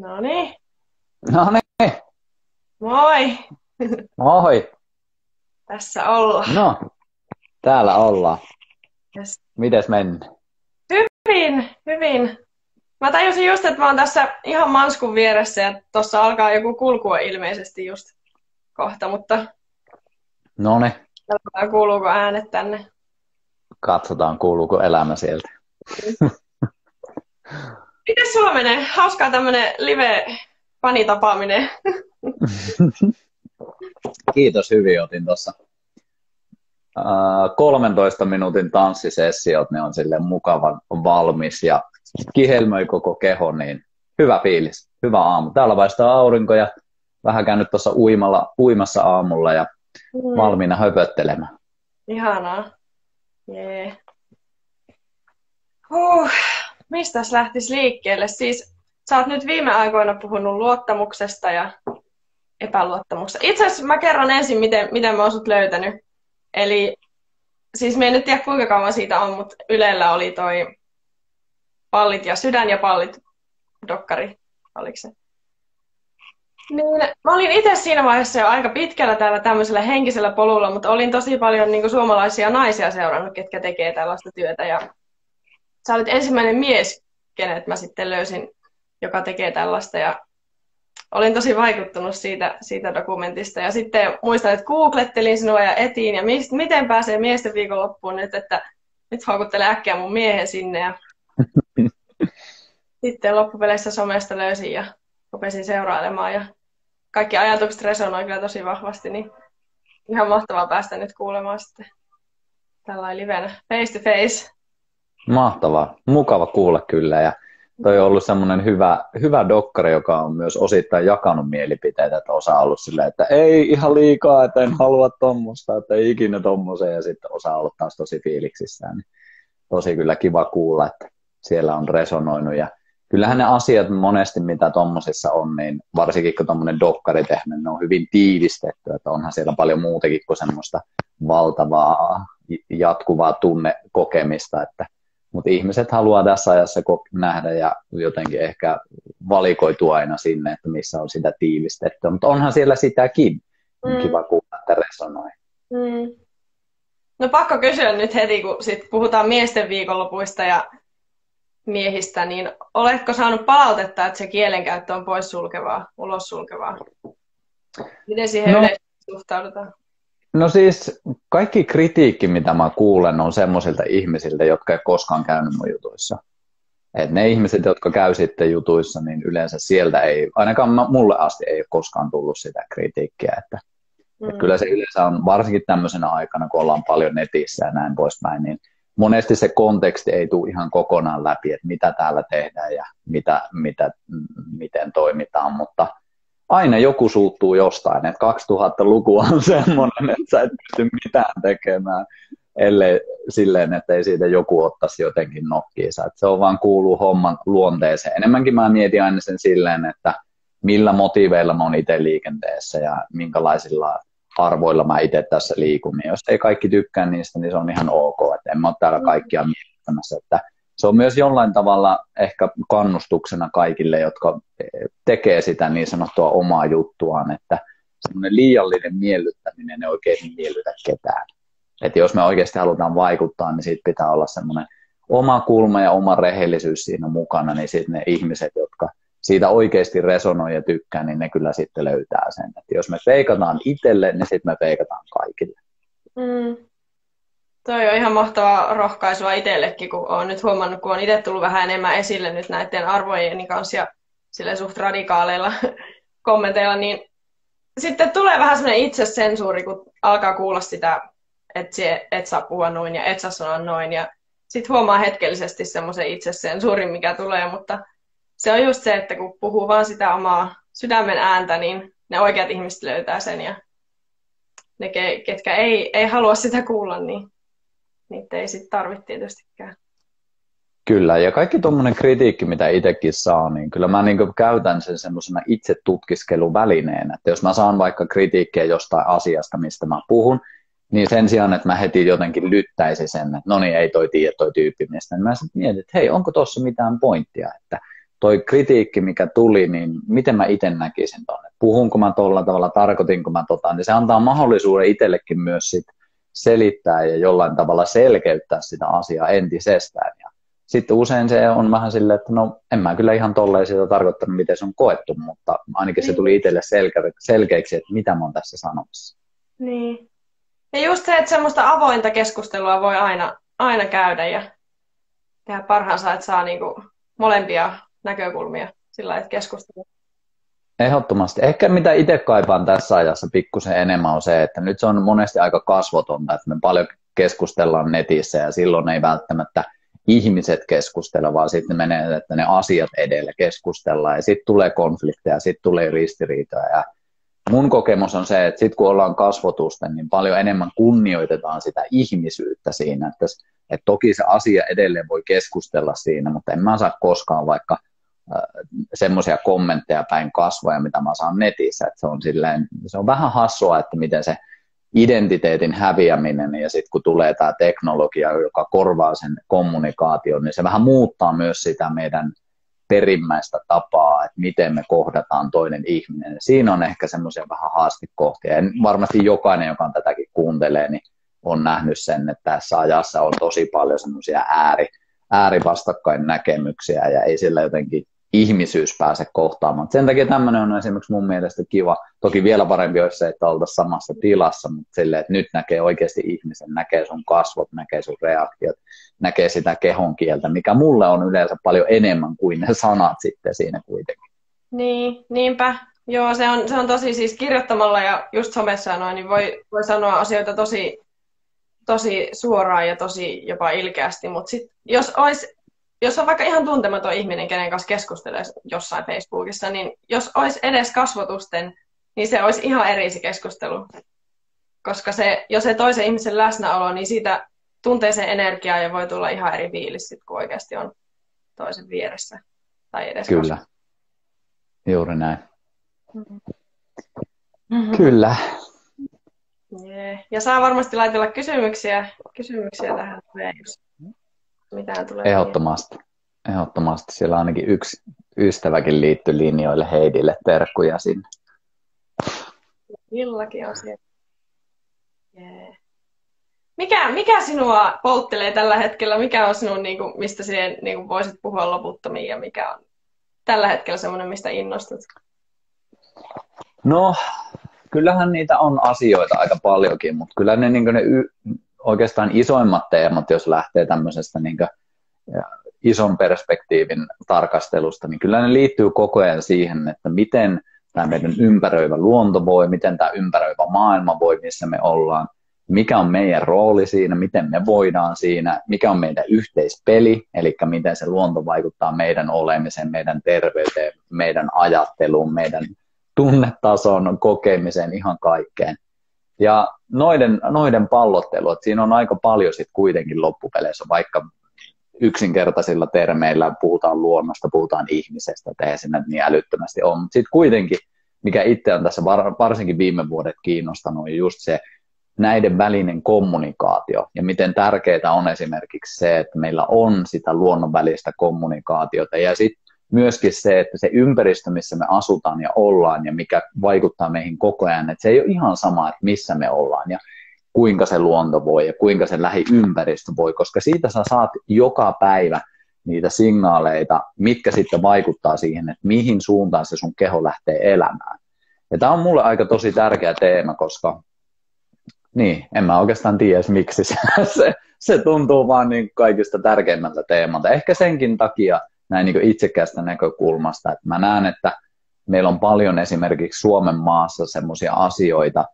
No niin. No niin, Moi. moi. Tässä ollaan. No, täällä ollaan. Yes. Mites mennään? Hyvin, hyvin. Mä tajusin just, että mä oon tässä ihan manskun vieressä ja tossa alkaa joku kulkua ilmeisesti just kohta, mutta No niin, katsotaan kuuluuko äänet tänne. katsotaan kuuluuko elämä sieltä. Miten sulla menee? Hauskaa tämmönen live-fanitapaaminen. Kiitos, hyvin otin tuossa. Uh, 13 minuutin tanssisessiot, ne on sille mukavan valmis ja kihelmöi koko keho, niin hyvä fiilis, hyvä aamu. Täällä paistaa aurinko ja vähän käynyt tuossa uimalla, uimassa aamulla ja Mm. valmiina höpöttelemään. Ihanaa. Jee. Huh. Mistäs lähtis liikkeelle? Siis sä oot nyt viime aikoina puhunut luottamuksesta ja epäluottamuksesta. Itse asiassa mä kerron ensin, miten, miten mä oon sut löytänyt. Eli siis me en nyt tiedä kuinka kauan siitä on, mutta Ylellä oli toi Pallit ja sydän ja pallit dokkari, oliko se? Niin, mä olin itse siinä vaiheessa jo aika pitkällä täällä tämmöisellä henkisellä polulla, mutta olin tosi paljon niin suomalaisia naisia seurannut, ketkä tekee tällaista työtä. Ja sä olit ensimmäinen mies, kenet mä sitten löysin, joka tekee tällaista. Ja olin tosi vaikuttunut siitä, siitä dokumentista. Ja sitten muistan, että googlettelin sinua ja etiin, ja mist, miten pääsee miesten viikonloppuun nyt, että nyt houkuttelen äkkiä mun miehen sinne. Ja sitten loppupeleissä somesta löysin ja rupesin seurailemaan ja kaikki ajatukset resonoi kyllä tosi vahvasti, niin ihan mahtavaa päästä nyt kuulemaan sitten tällä livenä face to face. Mahtavaa, mukava kuulla kyllä. Ja toi on ollut semmoinen hyvä, hyvä dokkari, joka on myös osittain jakanut mielipiteitä, että osa on ollut silleen, että ei ihan liikaa, että en halua tuommoista, että ei ikinä tommoseen ja sitten osa on ollut taas tosi fiiliksissään. Niin tosi kyllä kiva kuulla, että siellä on resonoinut. Ja kyllähän ne asiat monesti, mitä tuommoisissa on, niin varsinkin kun tuommoinen dokkari tehdään, ne on hyvin tiivistetty, että onhan siellä paljon muutakin kuin semmoista valtavaa jatkuvaa tunnekokemista, että mutta ihmiset haluaa tässä ajassa nähdä ja jotenkin ehkä valikoitua aina sinne, että missä on sitä tiivistettyä. Mutta onhan siellä sitäkin. On Mm. kiva kuulla, että resonoi. Mm. No pakko kysyä nyt heti, kun sit puhutaan miesten viikonlopuista ja miehistä, niin oletko saanut palautetta, että se kielenkäyttö on poissulkevaa, ulos sulkevaa? Miten siihen No. yleisesti suhtaudutaan? No siis kaikki kritiikki, mitä mä kuulen, on semmoisilta ihmisiltä, jotka ei koskaan käynyt mun jutuissa. Et ne ihmiset, jotka käy sitten jutuissa, niin yleensä sieltä ei, ainakaan mulle asti ei ole koskaan tullut sitä kritiikkiä. Että, Mm. että kyllä se yleensä on, varsinkin tämmöisenä aikana, kun ollaan paljon netissä ja näin poispäin, niin monesti se konteksti ei tule ihan kokonaan läpi, että mitä täällä tehdään ja mitä, mitä, m- miten toimitaan, mutta aina joku suuttuu jostain, että 2000-luku on semmoinen, että sä et pysty mitään tekemään, ellei silleen, että ei siitä joku ottaisi jotenkin nokkiinsa. Että se on vaan kuuluu homman luonteeseen. Enemmänkin mä mietin aina sen silleen, että millä motiiveilla mä oon itse liikenteessä ja minkälaisilla arvoilla mä itse tässä liikun. Niin jos ei kaikki tykkää niistä, niin se on ihan ok. Että en mä ole täällä kaikkia miellyttämässä. Että se on myös jollain tavalla ehkä kannustuksena kaikille, jotka tekee sitä niin sanottua omaa juttuaan, että semmoinen liiallinen miellyttäminen ei oikein miellytä ketään. Että jos me oikeasti halutaan vaikuttaa, niin siitä pitää olla semmoinen oma kulma ja oma rehellisyys siinä mukana, niin sitten ne ihmiset, jotka siitä oikeasti resonoi ja tykkää, niin ne kyllä sitten löytää sen. Että jos me peikataan itselle, niin sitten me peikataan kaikille. Mm. Toi on ihan mahtavaa rohkaisua itsellekin, kun olen nyt huomannut, kun on itse tullut vähän enemmän esille nyt näiden arvojeni kanssa ja sille suht radikaaleilla kommenteilla, niin sitten tulee vähän semmoinen itsesensuuri, kun alkaa kuulla sitä, että et saa puhua noin ja et saa sanoa noin. Ja sitten huomaa hetkellisesti semmoisen itsesensuurin, mikä tulee, mutta se on just se, että kun puhuu vaan sitä omaa sydämen ääntä, niin ne oikeat ihmiset löytää sen ja ne, ke- ketkä ei, ei halua sitä kuulla, niin niitä ei sitten tarvitse tietystikään. Kyllä, ja kaikki tuommoinen kritiikki, mitä itsekin saa, niin kyllä mä niin käytän sen semmoisena itse tutkiskeluvälineenä. Että jos mä saan vaikka kritiikkiä jostain asiasta, mistä mä puhun, niin sen sijaan, että mä heti jotenkin lyttäisin sen, että no niin, ei toi tiedä toi tyyppi mistä, niin mä sitten mietin, että hei, onko tuossa mitään pointtia, että toi kritiikki, mikä tuli, niin miten mä itse näkisin tuonne? Puhunko mä tuolla tavalla, tarkoitinko mä tota, niin se antaa mahdollisuuden itsellekin myös sit selittää ja jollain tavalla selkeyttää sitä asiaa entisestään. Ja sitten usein se on vähän silleen, että no en mä kyllä ihan tolleen sitä tarkoittanut, miten se on koettu, mutta ainakin se tuli itselle selke- selkeäksi, että mitä mä oon tässä sanomassa. Niin. Ja just se, että semmoista avointa keskustelua voi aina, aina käydä ja tehdä parhaansa, että saa niinku molempia näkökulmia sillä että keskustella. Ehdottomasti. Ehkä mitä itse kaipaan tässä ajassa pikkusen enemmän on se, että nyt se on monesti aika kasvotonta, että me paljon keskustellaan netissä ja silloin ei välttämättä ihmiset keskustella, vaan sitten menee, että ne asiat edellä keskustellaan ja sitten tulee konflikteja, sitten tulee ristiriitoja ja mun kokemus on se, että sitten kun ollaan kasvotusten, niin paljon enemmän kunnioitetaan sitä ihmisyyttä siinä, että, että toki se asia edelleen voi keskustella siinä, mutta en mä saa koskaan vaikka semmoisia kommentteja päin kasvoja, mitä mä saan netissä, että se on, silleen, se on vähän hassua, että miten se identiteetin häviäminen ja sitten kun tulee tämä teknologia, joka korvaa sen kommunikaation, niin se vähän muuttaa myös sitä meidän perimmäistä tapaa, että miten me kohdataan toinen ihminen. Siinä on ehkä semmoisia vähän haastikohtia. Ja varmasti jokainen, joka on tätäkin kuuntelee, niin on nähnyt sen, että tässä ajassa on tosi paljon semmoisia ääri, äärivastakkain näkemyksiä ja ei sillä jotenkin ihmisyys pääse kohtaamaan. Sen takia tämmöinen on esimerkiksi mun mielestä kiva. Toki vielä parempi olisi se, että oltaisiin samassa tilassa, mutta silleen, että nyt näkee oikeasti ihmisen, näkee sun kasvot, näkee sun reaktiot, näkee sitä kehon kieltä, mikä mulle on yleensä paljon enemmän kuin ne sanat sitten siinä kuitenkin. Niin, niinpä. Joo, se on, se on tosi siis kirjoittamalla ja just somessa noin, niin voi, voi sanoa asioita tosi, tosi suoraan ja tosi jopa ilkeästi, mutta sit, jos olisi jos on vaikka ihan tuntematon ihminen, kenen kanssa keskustelee jossain Facebookissa, niin jos olisi edes kasvotusten, niin se olisi ihan eri se keskustelu. Koska se, jos se toisen ihmisen läsnäolo, niin siitä tuntee sen energiaa ja voi tulla ihan eri fiilis, sit, kun oikeasti on toisen vieressä. Tai edes Kyllä. Kasvu. Juuri näin. Mm-hmm. Kyllä. Yeah. Ja saa varmasti laitella kysymyksiä, kysymyksiä tähän, jos mitään tulee. Ehdottomasti. Ehdottomasti. Siellä ainakin yksi ystäväkin liittyy linjoille Heidille. Terkkuja sinne. Villakin on siellä. Yeah. Mikä, mikä sinua polttelee tällä hetkellä? Mikä on sinun, niin kuin, mistä siihen niin kuin voisit puhua loputtomiin ja mikä on tällä hetkellä semmoinen, mistä innostut? No, kyllähän niitä on asioita aika paljonkin, mutta kyllä ne, niin ne y- oikeastaan isoimmat teemat, jos lähtee tämmöisestä niin kuin, ison perspektiivin tarkastelusta, niin kyllä ne liittyy koko ajan siihen, että miten tämä meidän ympäröivä luonto voi, miten tämä ympäröivä maailma voi, missä me ollaan, mikä on meidän rooli siinä, miten me voidaan siinä, mikä on meidän yhteispeli, eli miten se luonto vaikuttaa meidän olemiseen, meidän terveyteen, meidän ajatteluun, meidän tunnetason kokemiseen, ihan kaikkeen. Ja noiden, noiden pallottelu, että siinä on aika paljon sitten kuitenkin loppupeleissä, vaikka yksinkertaisilla termeillä puhutaan luonnosta, puhutaan ihmisestä, eihän siinä niin älyttömästi ole, mutta sitten kuitenkin, mikä itse on tässä varsinkin viime vuodet kiinnostanut, on just se näiden välinen kommunikaatio. Ja miten tärkeää on esimerkiksi se, että meillä on sitä luonnon välistä kommunikaatiota. Ja sitten myöskin se, että se ympäristö, missä me asutaan ja ollaan ja mikä vaikuttaa meihin koko ajan, että se ei ole ihan sama, että missä me ollaan ja kuinka se luonto voi ja kuinka se lähiympäristö voi, koska siitä sä saat joka päivä niitä signaaleita, mitkä sitten vaikuttaa siihen, että mihin suuntaan se sun keho lähtee elämään. Ja tämä on mulle aika tosi tärkeä teema, koska niin, en mä oikeastaan tiedä miksi se, se, se tuntuu vaan niin kaikista tärkeimmältä teemalta. Ehkä senkin takia, näin niin itsekästä näkökulmasta, että mä näen, että meillä on paljon esimerkiksi Suomen maassa semmoisia asioita,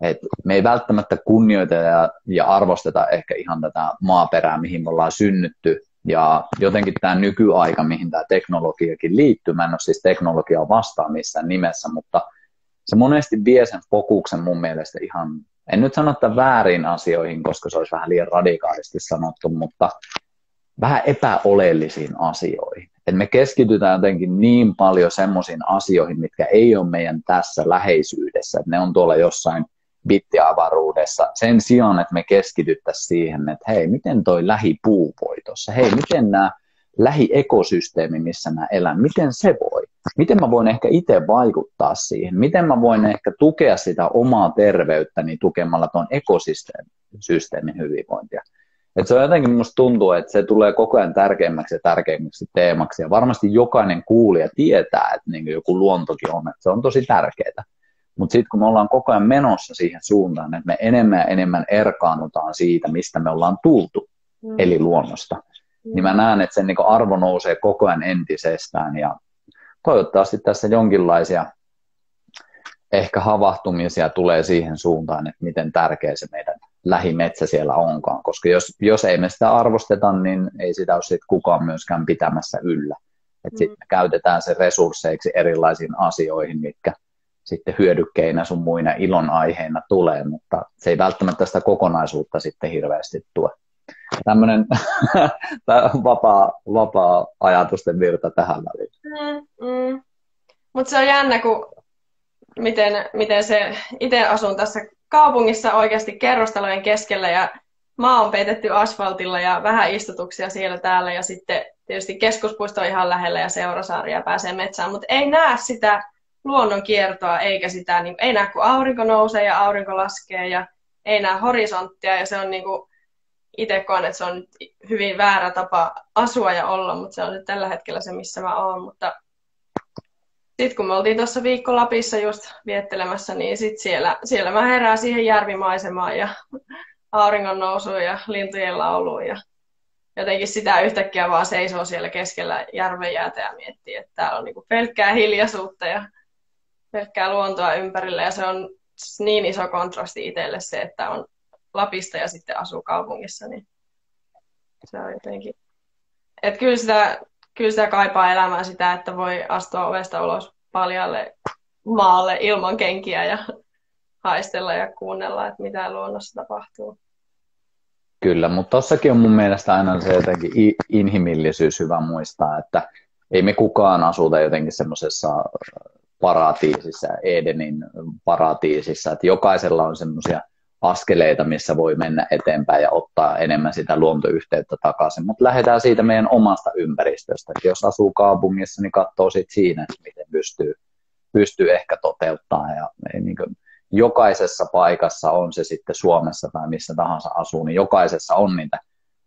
että me ei välttämättä kunnioita ja, ja arvosteta ehkä ihan tätä maaperää, mihin me ollaan synnytty, ja jotenkin tämä nykyaika, mihin tämä teknologiakin liittyy, mä en ole siis teknologiaa vastaan missään nimessä, mutta se monesti vie sen fokuksen mun mielestä ihan, en nyt sano, että väärin asioihin, koska se olisi vähän liian radikaalisti sanottu, mutta vähän epäoleellisiin asioihin. Et me keskitytään jotenkin niin paljon semmoisiin asioihin, mitkä ei ole meidän tässä läheisyydessä, että ne on tuolla jossain bittiavaruudessa, sen sijaan, että me keskityttäisiin siihen, että hei, miten toi lähipuu voi tuossa, hei, miten nämä lähiekosysteemi, missä mä elän, miten se voi? Miten mä voin ehkä itse vaikuttaa siihen? Miten mä voin ehkä tukea sitä omaa terveyttäni tukemalla tuon ekosysteemin hyvinvointia? Et se on jotenkin, musta tuntuu, että se tulee koko ajan tärkeämmäksi ja tärkeämmäksi teemaksi. Ja varmasti jokainen kuulija tietää, että niin joku luontokin on, että se on tosi tärkeää. Mutta sitten kun me ollaan koko ajan menossa siihen suuntaan, että me enemmän ja enemmän erkaannutaan siitä, mistä me ollaan tultu, mm. eli luonnosta, mm. niin mä näen, että sen niin arvo nousee koko ajan entisestään. Ja toivottavasti tässä jonkinlaisia ehkä havahtumisia tulee siihen suuntaan, että miten tärkeä se meidän lähimetsä siellä onkaan, koska jos, jos ei me sitä arvosteta, niin ei sitä ole sit kukaan myöskään pitämässä yllä. Että mm. sitten me käytetään se resursseiksi erilaisiin asioihin, mitkä sitten hyödykkeinä sun muina ilonaiheina tulee, mutta se ei välttämättä sitä kokonaisuutta sitten hirveästi tue. Tämmöinen vapaa, vapaa ajatusten virta tähän väliin. Mm, mm. Mutta se on jännä, kun miten, miten se, itse asun tässä kaupungissa oikeasti kerrostalojen keskellä ja maa on peitetty asfaltilla ja vähän istutuksia siellä täällä ja sitten tietysti keskuspuisto on ihan lähellä ja seurasaaria pääsee metsään, mutta ei näe sitä luonnon kiertoa eikä sitä, niin ei näe kun aurinko nousee ja aurinko laskee ja ei näe horisonttia ja se on niin kuin, itse koen, että se on hyvin väärä tapa asua ja olla, mutta se on nyt tällä hetkellä se, missä mä oon, mutta sitten kun me oltiin tuossa viikko Lapissa just viettelemässä, niin sit siellä, siellä mä herään siihen järvimaisemaan ja auringon nousuun ja lintujen lauluun ja jotenkin sitä yhtäkkiä vaan seisoo siellä keskellä järven jäätä ja miettii, että täällä on niinku pelkkää hiljaisuutta ja pelkkää luontoa ympärillä. Ja se on niin iso kontrasti itselle se, että on Lapista ja sitten asuu kaupungissa, niin se on jotenkin... Että kyllä sitä kyllä sitä kaipaa elämään sitä, että voi astua ovesta ulos paljalle maalle ilman kenkiä ja haistella ja kuunnella, että mitä luonnossa tapahtuu. Kyllä, mutta tossakin on mun mielestä aina se jotenkin inhimillisyys hyvä muistaa, että ei me kukaan asuta jotenkin semmoisessa paratiisissa, Edenin paratiisissa, että jokaisella on semmoisia askeleita, missä voi mennä eteenpäin ja ottaa enemmän sitä luontoyhteyttä takaisin. Mutta lähdetään siitä meidän omasta ympäristöstä. Et jos asuu kaupungissa, niin katsoo sit siinä, että miten pystyy, pystyy ehkä toteuttaa. Ja niin kuin, jokaisessa paikassa, on se sitten Suomessa tai missä tahansa asuu, niin jokaisessa on niitä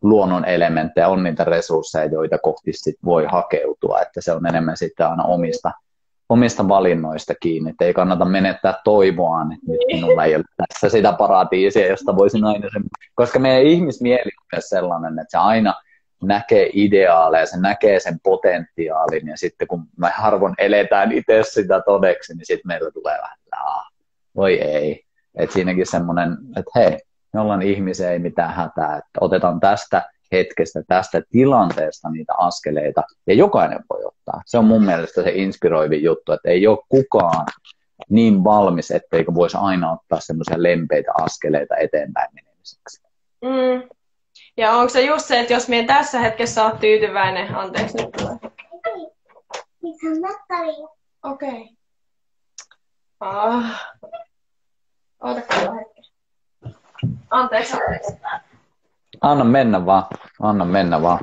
luonnon elementtejä, on niitä resursseja, joita kohti sit voi hakeutua. Että se on enemmän sitten aina omista – omista valinnoista kiinni, että ei kannata menettää toivoaan, että nyt minulla ei ole tässä sitä paratiisia, josta voisin aina sen, koska meidän ihmismieli on myös sellainen, että se aina näkee ideaaleja, se näkee sen potentiaalin, ja sitten kun me harvoin eletään itse sitä todeksi, niin sitten meillä tulee vähän, voi ei. Että siinäkin semmoinen, että hei, me ollaan ihmisiä, ei mitään hätää, että otetaan tästä hetkestä, tästä tilanteesta niitä askeleita, ja jokainen voi ottaa. Se on mun mielestä se inspiroivin juttu, että ei ole kukaan niin valmis, etteikö voisi aina ottaa semmoisia lempeitä askeleita eteenpäin menemiseksi. Mm. Ja onko se just se, että jos minä tässä hetkessä olet tyytyväinen, anteeksi nyt tulee. Okei. Okay. Ah. hetki. Anteeksi, anteeksi. Anna mennä vaan, anna mennä vaan.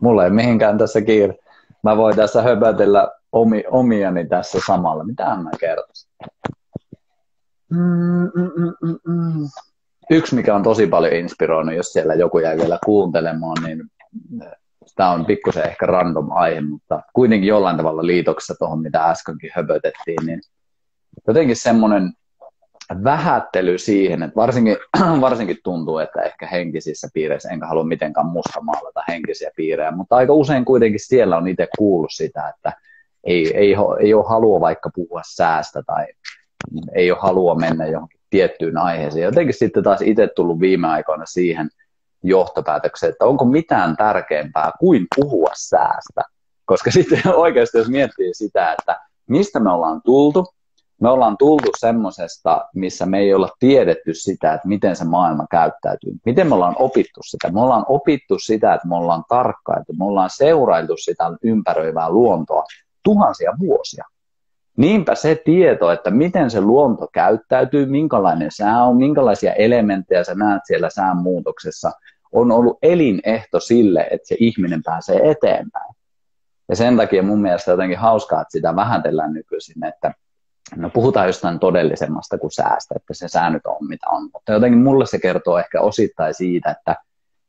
Mulla ei mihinkään tässä kiire. Mä voin tässä höpötellä omi, omiani tässä samalla. Mitä mä kertoisin? Mm, mm, mm, mm, mm. Yksi, mikä on tosi paljon inspiroinut, jos siellä joku jäi vielä kuuntelemaan, niin tämä on pikkusen ehkä random aihe, mutta kuitenkin jollain tavalla liitoksessa tuohon, mitä äskenkin höpötettiin, niin jotenkin semmoinen vähättely siihen, että varsinkin, varsinkin tuntuu, että ehkä henkisissä piireissä, enkä halua mitenkään mustamaalata henkisiä piirejä, mutta aika usein kuitenkin siellä on itse kuullut sitä, että ei, ei, ei ole halua vaikka puhua säästä tai ei ole halua mennä johonkin tiettyyn aiheeseen. Jotenkin sitten taas itse tullut viime aikoina siihen johtopäätökseen, että onko mitään tärkeämpää kuin puhua säästä. Koska sitten oikeasti jos miettii sitä, että mistä me ollaan tultu, me ollaan tultu semmoisesta, missä me ei olla tiedetty sitä, että miten se maailma käyttäytyy. Miten me ollaan opittu sitä? Me ollaan opittu sitä, että me ollaan tarkkailtu, me ollaan seurailtu sitä ympäröivää luontoa tuhansia vuosia. Niinpä se tieto, että miten se luonto käyttäytyy, minkälainen sää on, minkälaisia elementtejä sä näet siellä sään muutoksessa, on ollut elinehto sille, että se ihminen pääsee eteenpäin. Ja sen takia mun mielestä jotenkin hauskaa, että sitä vähätellään nykyisin, että no puhutaan jostain todellisemmasta kuin säästä, että se säännöt on mitä on. Mutta jotenkin mulle se kertoo ehkä osittain siitä, että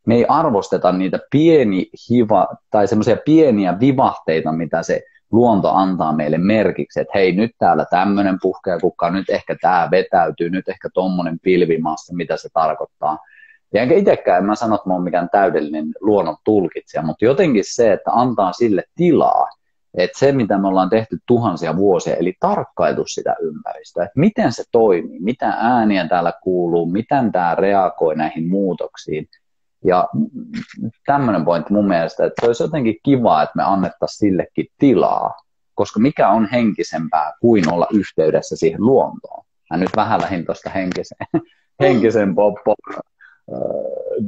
me ei arvosteta niitä pieni hiva, tai semmoisia pieniä vivahteita, mitä se luonto antaa meille merkiksi, että hei, nyt täällä tämmöinen puhkea kukka, nyt ehkä tämä vetäytyy, nyt ehkä tuommoinen pilvimassa, mitä se tarkoittaa. Ja enkä itsekään, en mä sano, että mä oon mikään täydellinen luonnon tulkitsija, mutta jotenkin se, että antaa sille tilaa, että se, mitä me ollaan tehty tuhansia vuosia, eli tarkkailtu sitä ympäristöä, että miten se toimii, mitä ääniä täällä kuuluu, miten tämä reagoi näihin muutoksiin. Ja tämmöinen pointti mun mielestä, että se olisi jotenkin kiva, että me annettaisiin sillekin tilaa, koska mikä on henkisempää kuin olla yhteydessä siihen luontoon. Mä nyt vähän lähin tuosta henkisen, henkisen poppo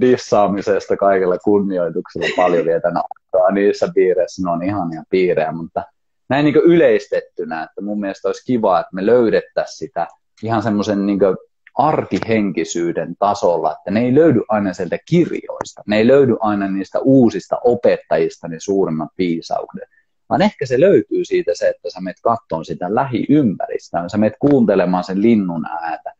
dissaamisesta kaikilla kunnioituksella paljon vietän aikaa. Niissä piireissä, ne on ihania piirejä, mutta näin niin yleistettynä, että mun mielestä olisi kiva, että me löydettäisiin sitä ihan semmoisen niin arkihenkisyyden tasolla, että ne ei löydy aina sieltä kirjoista, ne ei löydy aina niistä uusista opettajista ne suurimmat viisaudet, vaan ehkä se löytyy siitä se, että sä menet kattoon sitä lähiympäristöä, sä menet kuuntelemaan sen linnun ääntä,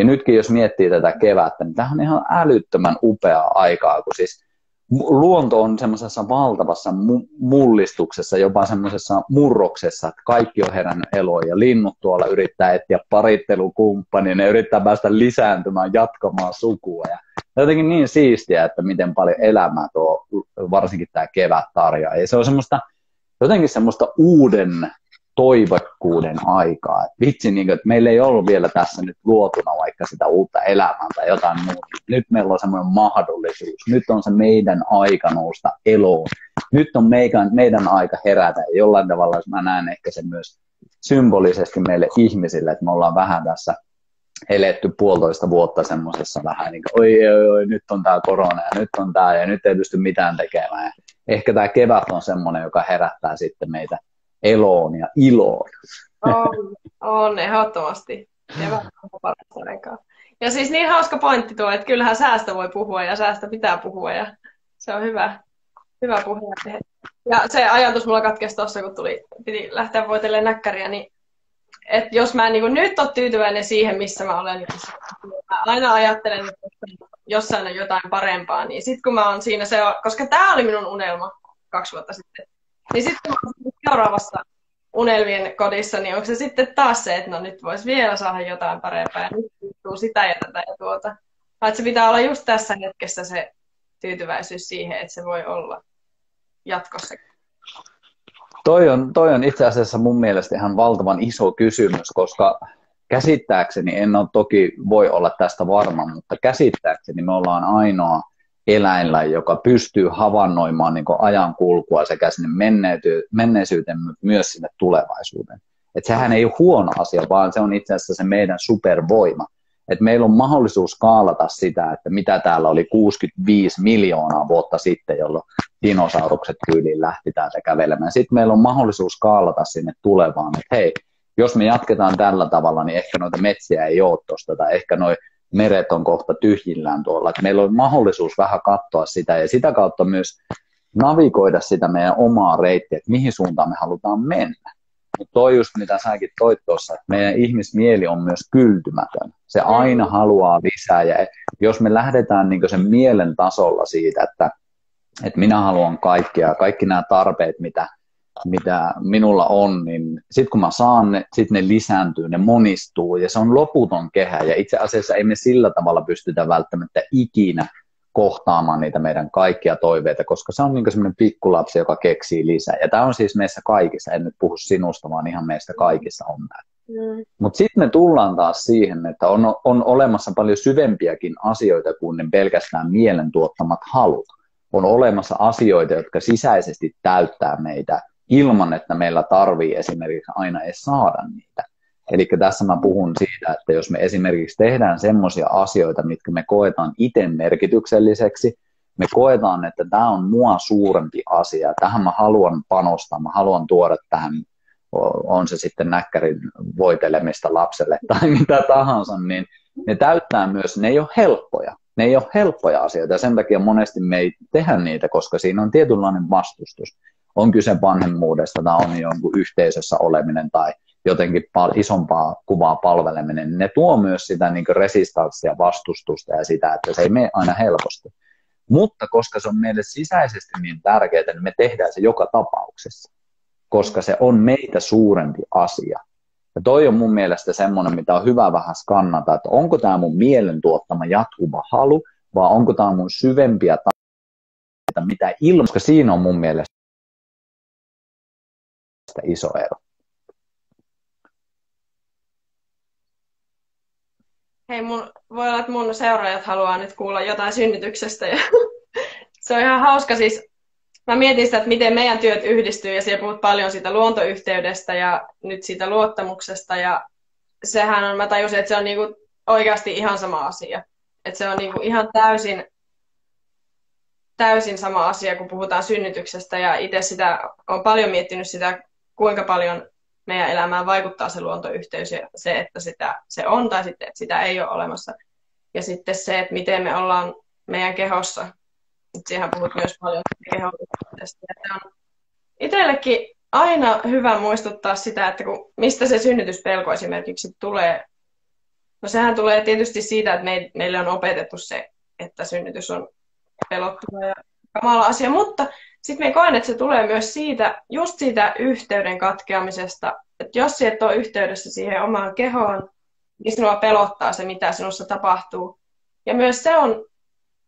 ja nytkin jos miettii tätä kevättä, niin tämä on ihan älyttömän upea aikaa, kun siis luonto on semmoisessa valtavassa mullistuksessa, jopa semmoisessa murroksessa, että kaikki on herännyt eloon ja linnut tuolla yrittää etsiä parittelukumppania, ne yrittää päästä lisääntymään, jatkamaan sukua ja jotenkin niin siistiä, että miten paljon elämää tuo varsinkin tämä kevät tarjoaa. Ja se on semmoista, jotenkin semmoista uuden toivokkuuden aikaa. Et vitsi, niin kuin, että meillä ei ollut vielä tässä nyt luotuna vaikka sitä uutta elämää tai jotain muuta. Nyt meillä on semmoinen mahdollisuus. Nyt on se meidän aika nousta eloon. Nyt on meidän, meidän aika herätä. Ja jollain tavalla mä näen ehkä sen myös symbolisesti meille ihmisille, että me ollaan vähän tässä eletty puolitoista vuotta semmoisessa vähän niin kuin, oi, oi, oi, nyt on tämä korona ja nyt on tämä ja nyt ei pysty mitään tekemään. Ja ehkä tämä kevät on semmoinen, joka herättää sitten meitä eloon ja iloon. On, on ehdottomasti. aikaa. Ja siis niin hauska pointti tuo, että kyllähän säästä voi puhua ja säästä pitää puhua ja se on hyvä, hyvä puhua. Ja se ajatus mulla katkesi tuossa, kun tuli, piti lähteä voitelemaan näkkäriä, niin että jos mä en niin nyt ole tyytyväinen siihen, missä mä olen, niin mä aina ajattelen, että jossain on jotain parempaa, niin sitten kun mä oon siinä, se on, koska tämä oli minun unelma kaksi vuotta sitten, niin sitten seuraavassa unelmien kodissa, niin onko se sitten taas se, että no nyt voisi vielä saada jotain parempaa ja nyt sitä ja tätä ja tuota. Vai se pitää olla just tässä hetkessä se tyytyväisyys siihen, että se voi olla jatkossa. Toi on, toi on itse asiassa mun mielestä ihan valtavan iso kysymys, koska käsittääkseni, en ole toki voi olla tästä varma, mutta käsittääkseni me ollaan ainoa eläinlä, joka pystyy havainnoimaan niin ajan kulkua sekä sinne menneisyyteen, myös sinne tulevaisuuteen. Et sehän ei ole huono asia, vaan se on itse asiassa se meidän supervoima. Et meillä on mahdollisuus kaalata sitä, että mitä täällä oli 65 miljoonaa vuotta sitten, jolloin dinosaurukset tyyliin lähti täältä kävelemään. Sitten meillä on mahdollisuus kaalata sinne tulevaan, että hei, jos me jatketaan tällä tavalla, niin ehkä noita metsiä ei ole tuosta, tai ehkä noin meret on kohta tyhjillään tuolla. Että meillä on mahdollisuus vähän katsoa sitä ja sitä kautta myös navigoida sitä meidän omaa reittiä, että mihin suuntaan me halutaan mennä. Mutta toi just mitä säkin toit tuossa, että meidän ihmismieli on myös kyltymätön. Se aina haluaa lisää ja jos me lähdetään niin sen mielen tasolla siitä, että, että minä haluan kaikkea, kaikki nämä tarpeet, mitä mitä minulla on, niin sitten kun mä saan ne, sitten ne lisääntyy, ne monistuu ja se on loputon kehä ja itse asiassa emme sillä tavalla pystytä välttämättä ikinä kohtaamaan niitä meidän kaikkia toiveita, koska se on niin semmoinen pikkulapsi, joka keksii lisää. Ja tämä on siis meissä kaikissa, en nyt puhu sinusta, vaan ihan meistä kaikissa on näin. Mm. Mutta sitten me tullaan taas siihen, että on, on olemassa paljon syvempiäkin asioita kuin ne pelkästään mielen tuottamat halut. On olemassa asioita, jotka sisäisesti täyttää meitä ilman, että meillä tarvii esimerkiksi aina edes saada niitä. Eli tässä mä puhun siitä, että jos me esimerkiksi tehdään semmoisia asioita, mitkä me koetaan itse merkitykselliseksi, me koetaan, että tämä on mua suurempi asia, tähän mä haluan panostaa, mä haluan tuoda tähän, on se sitten näkkärin voitelemista lapselle tai mitä tahansa, niin ne täyttää myös, ne ei ole helppoja. ne ei ole helppoja asioita ja sen takia monesti me ei tehdä niitä, koska siinä on tietynlainen vastustus. On kyse vanhemmuudesta tai on jonkun yhteisössä oleminen tai jotenkin pal- isompaa kuvaa palveleminen, niin ne tuo myös sitä niin resistanssia, vastustusta ja sitä, että se ei mene aina helposti. Mutta koska se on meille sisäisesti niin tärkeää, niin me tehdään se joka tapauksessa, koska se on meitä suurempi asia. Ja toi on mun mielestä semmoinen, mitä on hyvä vähän skannata, että onko tämä mun mielen tuottama jatkuva halu, vai onko tämä mun syvempiä tarpeita, mitä ilman, koska siinä on mun mielestä iso ero. Hei, mun, voi olla, että mun seuraajat haluaa nyt kuulla jotain synnytyksestä. Ja se on ihan hauska siis. Mä mietin sitä, että miten meidän työt yhdistyy ja siellä puhut paljon siitä luontoyhteydestä ja nyt siitä luottamuksesta. Ja sehän on, mä tajusin, että se on niinku oikeasti ihan sama asia. Että se on niinku ihan täysin, täysin sama asia, kun puhutaan synnytyksestä. Ja itse sitä on paljon miettinyt sitä, kuinka paljon meidän elämään vaikuttaa se luontoyhteys ja se, että sitä, se on tai sitten, että sitä ei ole olemassa. Ja sitten se, että miten me ollaan meidän kehossa. Siihen puhut myös paljon kehollisuudesta. on itsellekin aina hyvä muistuttaa sitä, että kun, mistä se synnytyspelko esimerkiksi tulee. No sehän tulee tietysti siitä, että meille on opetettu se, että synnytys on pelottava ja kamala asia, mutta sitten me koen, että se tulee myös siitä, just siitä yhteyden katkeamisesta, että jos sä et ole yhteydessä siihen omaan kehoon, niin sinua pelottaa se, mitä sinussa tapahtuu. Ja myös se on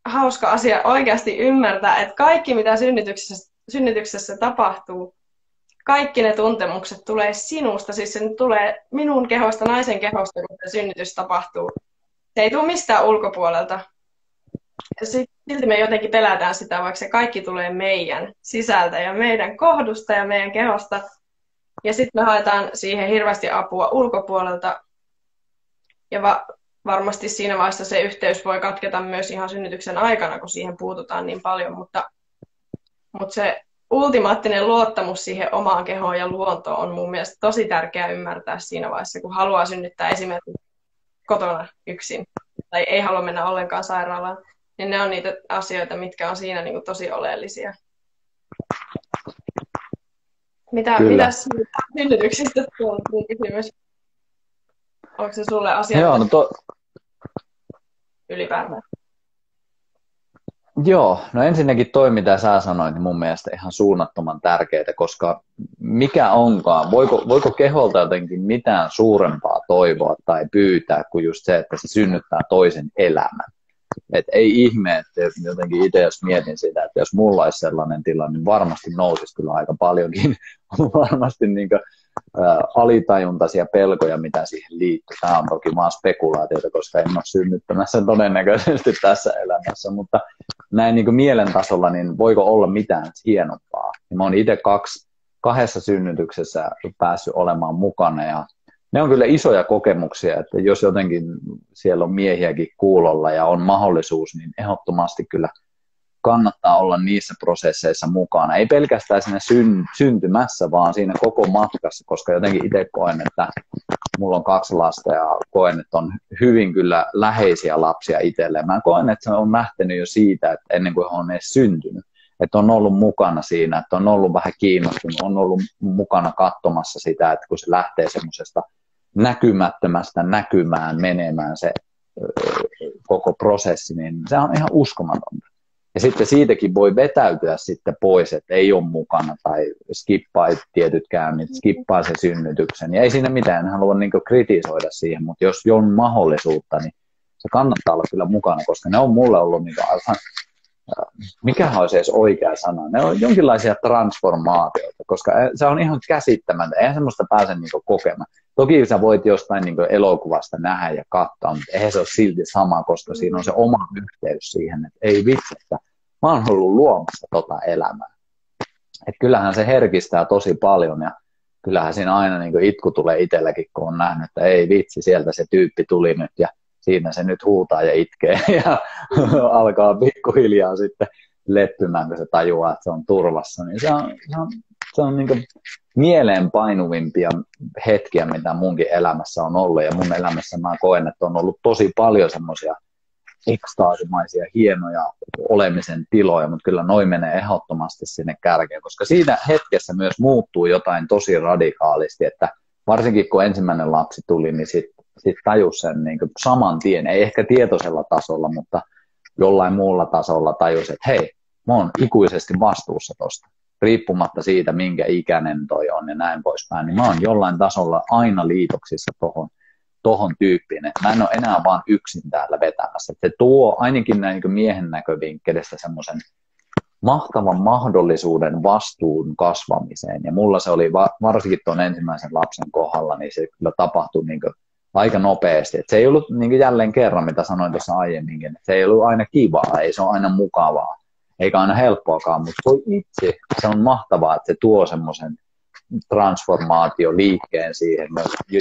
hauska asia oikeasti ymmärtää, että kaikki, mitä synnytyksessä, synnytyksessä tapahtuu, kaikki ne tuntemukset tulee sinusta, siis se tulee minun kehosta, naisen kehosta, kun se synnytys tapahtuu. Se ei tule mistään ulkopuolelta. Ja silti me jotenkin pelätään sitä, vaikka se kaikki tulee meidän sisältä ja meidän kohdusta ja meidän kehosta. Ja sitten me haetaan siihen hirveästi apua ulkopuolelta. Ja va- varmasti siinä vaiheessa se yhteys voi katketa myös ihan synnytyksen aikana, kun siihen puututaan niin paljon. Mutta, mutta se ultimaattinen luottamus siihen omaan kehoon ja luontoon on mun mielestä tosi tärkeää ymmärtää siinä vaiheessa, kun haluaa synnyttää esimerkiksi kotona yksin tai ei halua mennä ollenkaan sairaalaan niin ne on niitä asioita, mitkä on siinä niin kuin tosi oleellisia. Mitä, mitäs synnytyksistä tuolla kysymys? Onko se sulle asia Joo, no to... ylipäätään? Joo, no ensinnäkin toi, mitä sä sanoit, niin mun mielestä ihan suunnattoman tärkeää, koska mikä onkaan, voiko, voiko keholta jotenkin mitään suurempaa toivoa tai pyytää kuin just se, että se synnyttää toisen elämän. Et ei ihme, että jotenkin itse jos mietin sitä, että jos mulla olisi sellainen tilanne, niin varmasti nousisi kyllä aika paljonkin varmasti niin kuin, ä, alitajuntaisia pelkoja, mitä siihen liittyy. Tämä on toki vaan spekulaatiota, koska en ole synnyttämässä todennäköisesti tässä elämässä, mutta näin niin mielen tasolla, niin voiko olla mitään hienompaa? Ja mä oon itse kaksi, kahdessa synnytyksessä päässyt olemaan mukana ja ne on kyllä isoja kokemuksia, että jos jotenkin siellä on miehiäkin kuulolla ja on mahdollisuus, niin ehdottomasti kyllä kannattaa olla niissä prosesseissa mukana. Ei pelkästään siinä syn, syntymässä, vaan siinä koko matkassa, koska jotenkin itse koen, että mulla on kaksi lasta ja koen, että on hyvin kyllä läheisiä lapsia itselleen. Mä koen, että se on lähtenyt jo siitä, että ennen kuin on edes syntynyt että on ollut mukana siinä, että on ollut vähän kiinnostunut, on ollut mukana katsomassa sitä, että kun se lähtee semmoisesta näkymättömästä näkymään menemään se koko prosessi, niin se on ihan uskomatonta. Ja sitten siitäkin voi vetäytyä sitten pois, että ei ole mukana tai skippaa tietyt käynnit, skippaa se synnytyksen. Ja ei siinä mitään, en halua niin kritisoida siihen, mutta jos on mahdollisuutta, niin se kannattaa olla kyllä mukana, koska ne on mulle ollut niin aivan mikä olisi edes oikea sana, ne on jonkinlaisia transformaatioita, koska se on ihan käsittämätöntä, eihän semmoista pääse niin kokemaan. Toki sä voit jostain niin elokuvasta nähdä ja katsoa, mutta eihän se ole silti sama, koska siinä on se oma yhteys siihen, että ei vitsi, että mä oon ollut luomassa tota elämää. Et kyllähän se herkistää tosi paljon ja kyllähän siinä aina niin itku tulee itselläkin, kun on nähnyt, että ei vitsi, sieltä se tyyppi tuli nyt ja siinä se nyt huutaa ja itkee ja alkaa pikkuhiljaa sitten leppymään, kun se tajuaa, että se on turvassa. Niin se on, se on, se on niin mieleenpainuvimpia hetkiä, mitä munkin elämässä on ollut. Ja mun elämässä mä koen, että on ollut tosi paljon semmoisia ekstaasimaisia, hienoja olemisen tiloja, mutta kyllä noin menee ehdottomasti sinne kärkeen, koska siinä hetkessä myös muuttuu jotain tosi radikaalisti, että varsinkin kun ensimmäinen lapsi tuli, niin sitten sit tajus sen niin saman tien, ei ehkä tietoisella tasolla, mutta jollain muulla tasolla tajus, että hei, mä oon ikuisesti vastuussa tosta, riippumatta siitä, minkä ikäinen toi on ja näin poispäin, niin mä oon jollain tasolla aina liitoksissa tohon, tohon tyyppiin, että mä en ole enää vaan yksin täällä vetämässä. Se tuo ainakin näin niin miehen näkövinkkelistä semmoisen mahtavan mahdollisuuden vastuun kasvamiseen. Ja mulla se oli va- varsinkin tuon ensimmäisen lapsen kohdalla, niin se kyllä tapahtui niin aika nopeasti. Et se ei ollut niin jälleen kerran, mitä sanoin tuossa aiemminkin, että se ei ollut aina kivaa, ei se ole aina mukavaa, eikä aina helppoakaan, mutta voi itse, se on mahtavaa, että se tuo semmoisen transformaatio liikkeen siihen.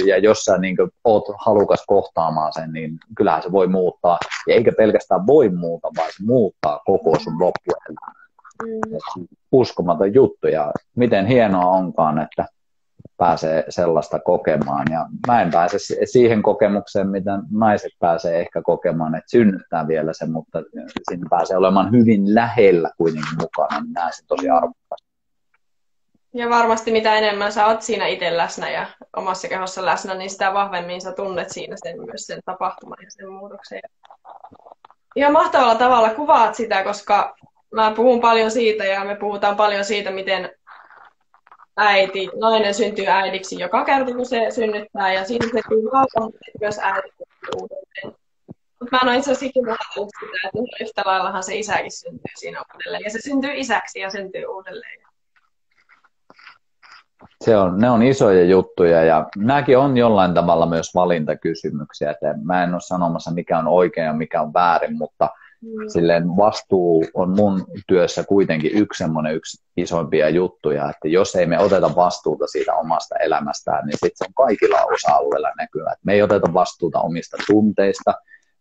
Ja jos sä niin oot halukas kohtaamaan sen, niin kyllähän se voi muuttaa. Ja eikä pelkästään voi muuta, vaan se muuttaa koko sun loppuelämää. Mm. Uskomaton juttu ja miten hienoa onkaan, että pääsee sellaista kokemaan. Ja mä en pääse siihen kokemukseen, mitä naiset pääsee ehkä kokemaan, että synnyttää vielä sen, mutta siinä pääsee olemaan hyvin lähellä kuitenkin mukana, niin näen sen tosi arvokkaasti. Ja varmasti mitä enemmän sä oot siinä itse läsnä ja omassa kehossa läsnä, niin sitä vahvemmin sä tunnet siinä sen, myös sen tapahtuman ja sen muutoksen. Ja mahtavalla tavalla kuvaat sitä, koska mä puhun paljon siitä ja me puhutaan paljon siitä, miten äiti, nainen syntyy äidiksi joka kerta, kun se synnyttää, ja siinä se vauva myös äiti uudelleen. Mutta mä en ole itse asiassa ikinä sitä, että yhtä laillahan se isäkin syntyy siinä uudelleen, ja se syntyy isäksi ja syntyy uudelleen. Se on, ne on isoja juttuja ja nämäkin on jollain tavalla myös valintakysymyksiä. Että mä en ole sanomassa mikä on oikein ja mikä on väärin, mutta. Silleen vastuu on mun työssä kuitenkin yksi semmoinen yksi isoimpia juttuja, että jos ei me oteta vastuuta siitä omasta elämästään, niin sitten se on kaikilla osa-alueilla näkyvä. Me ei oteta vastuuta omista tunteista,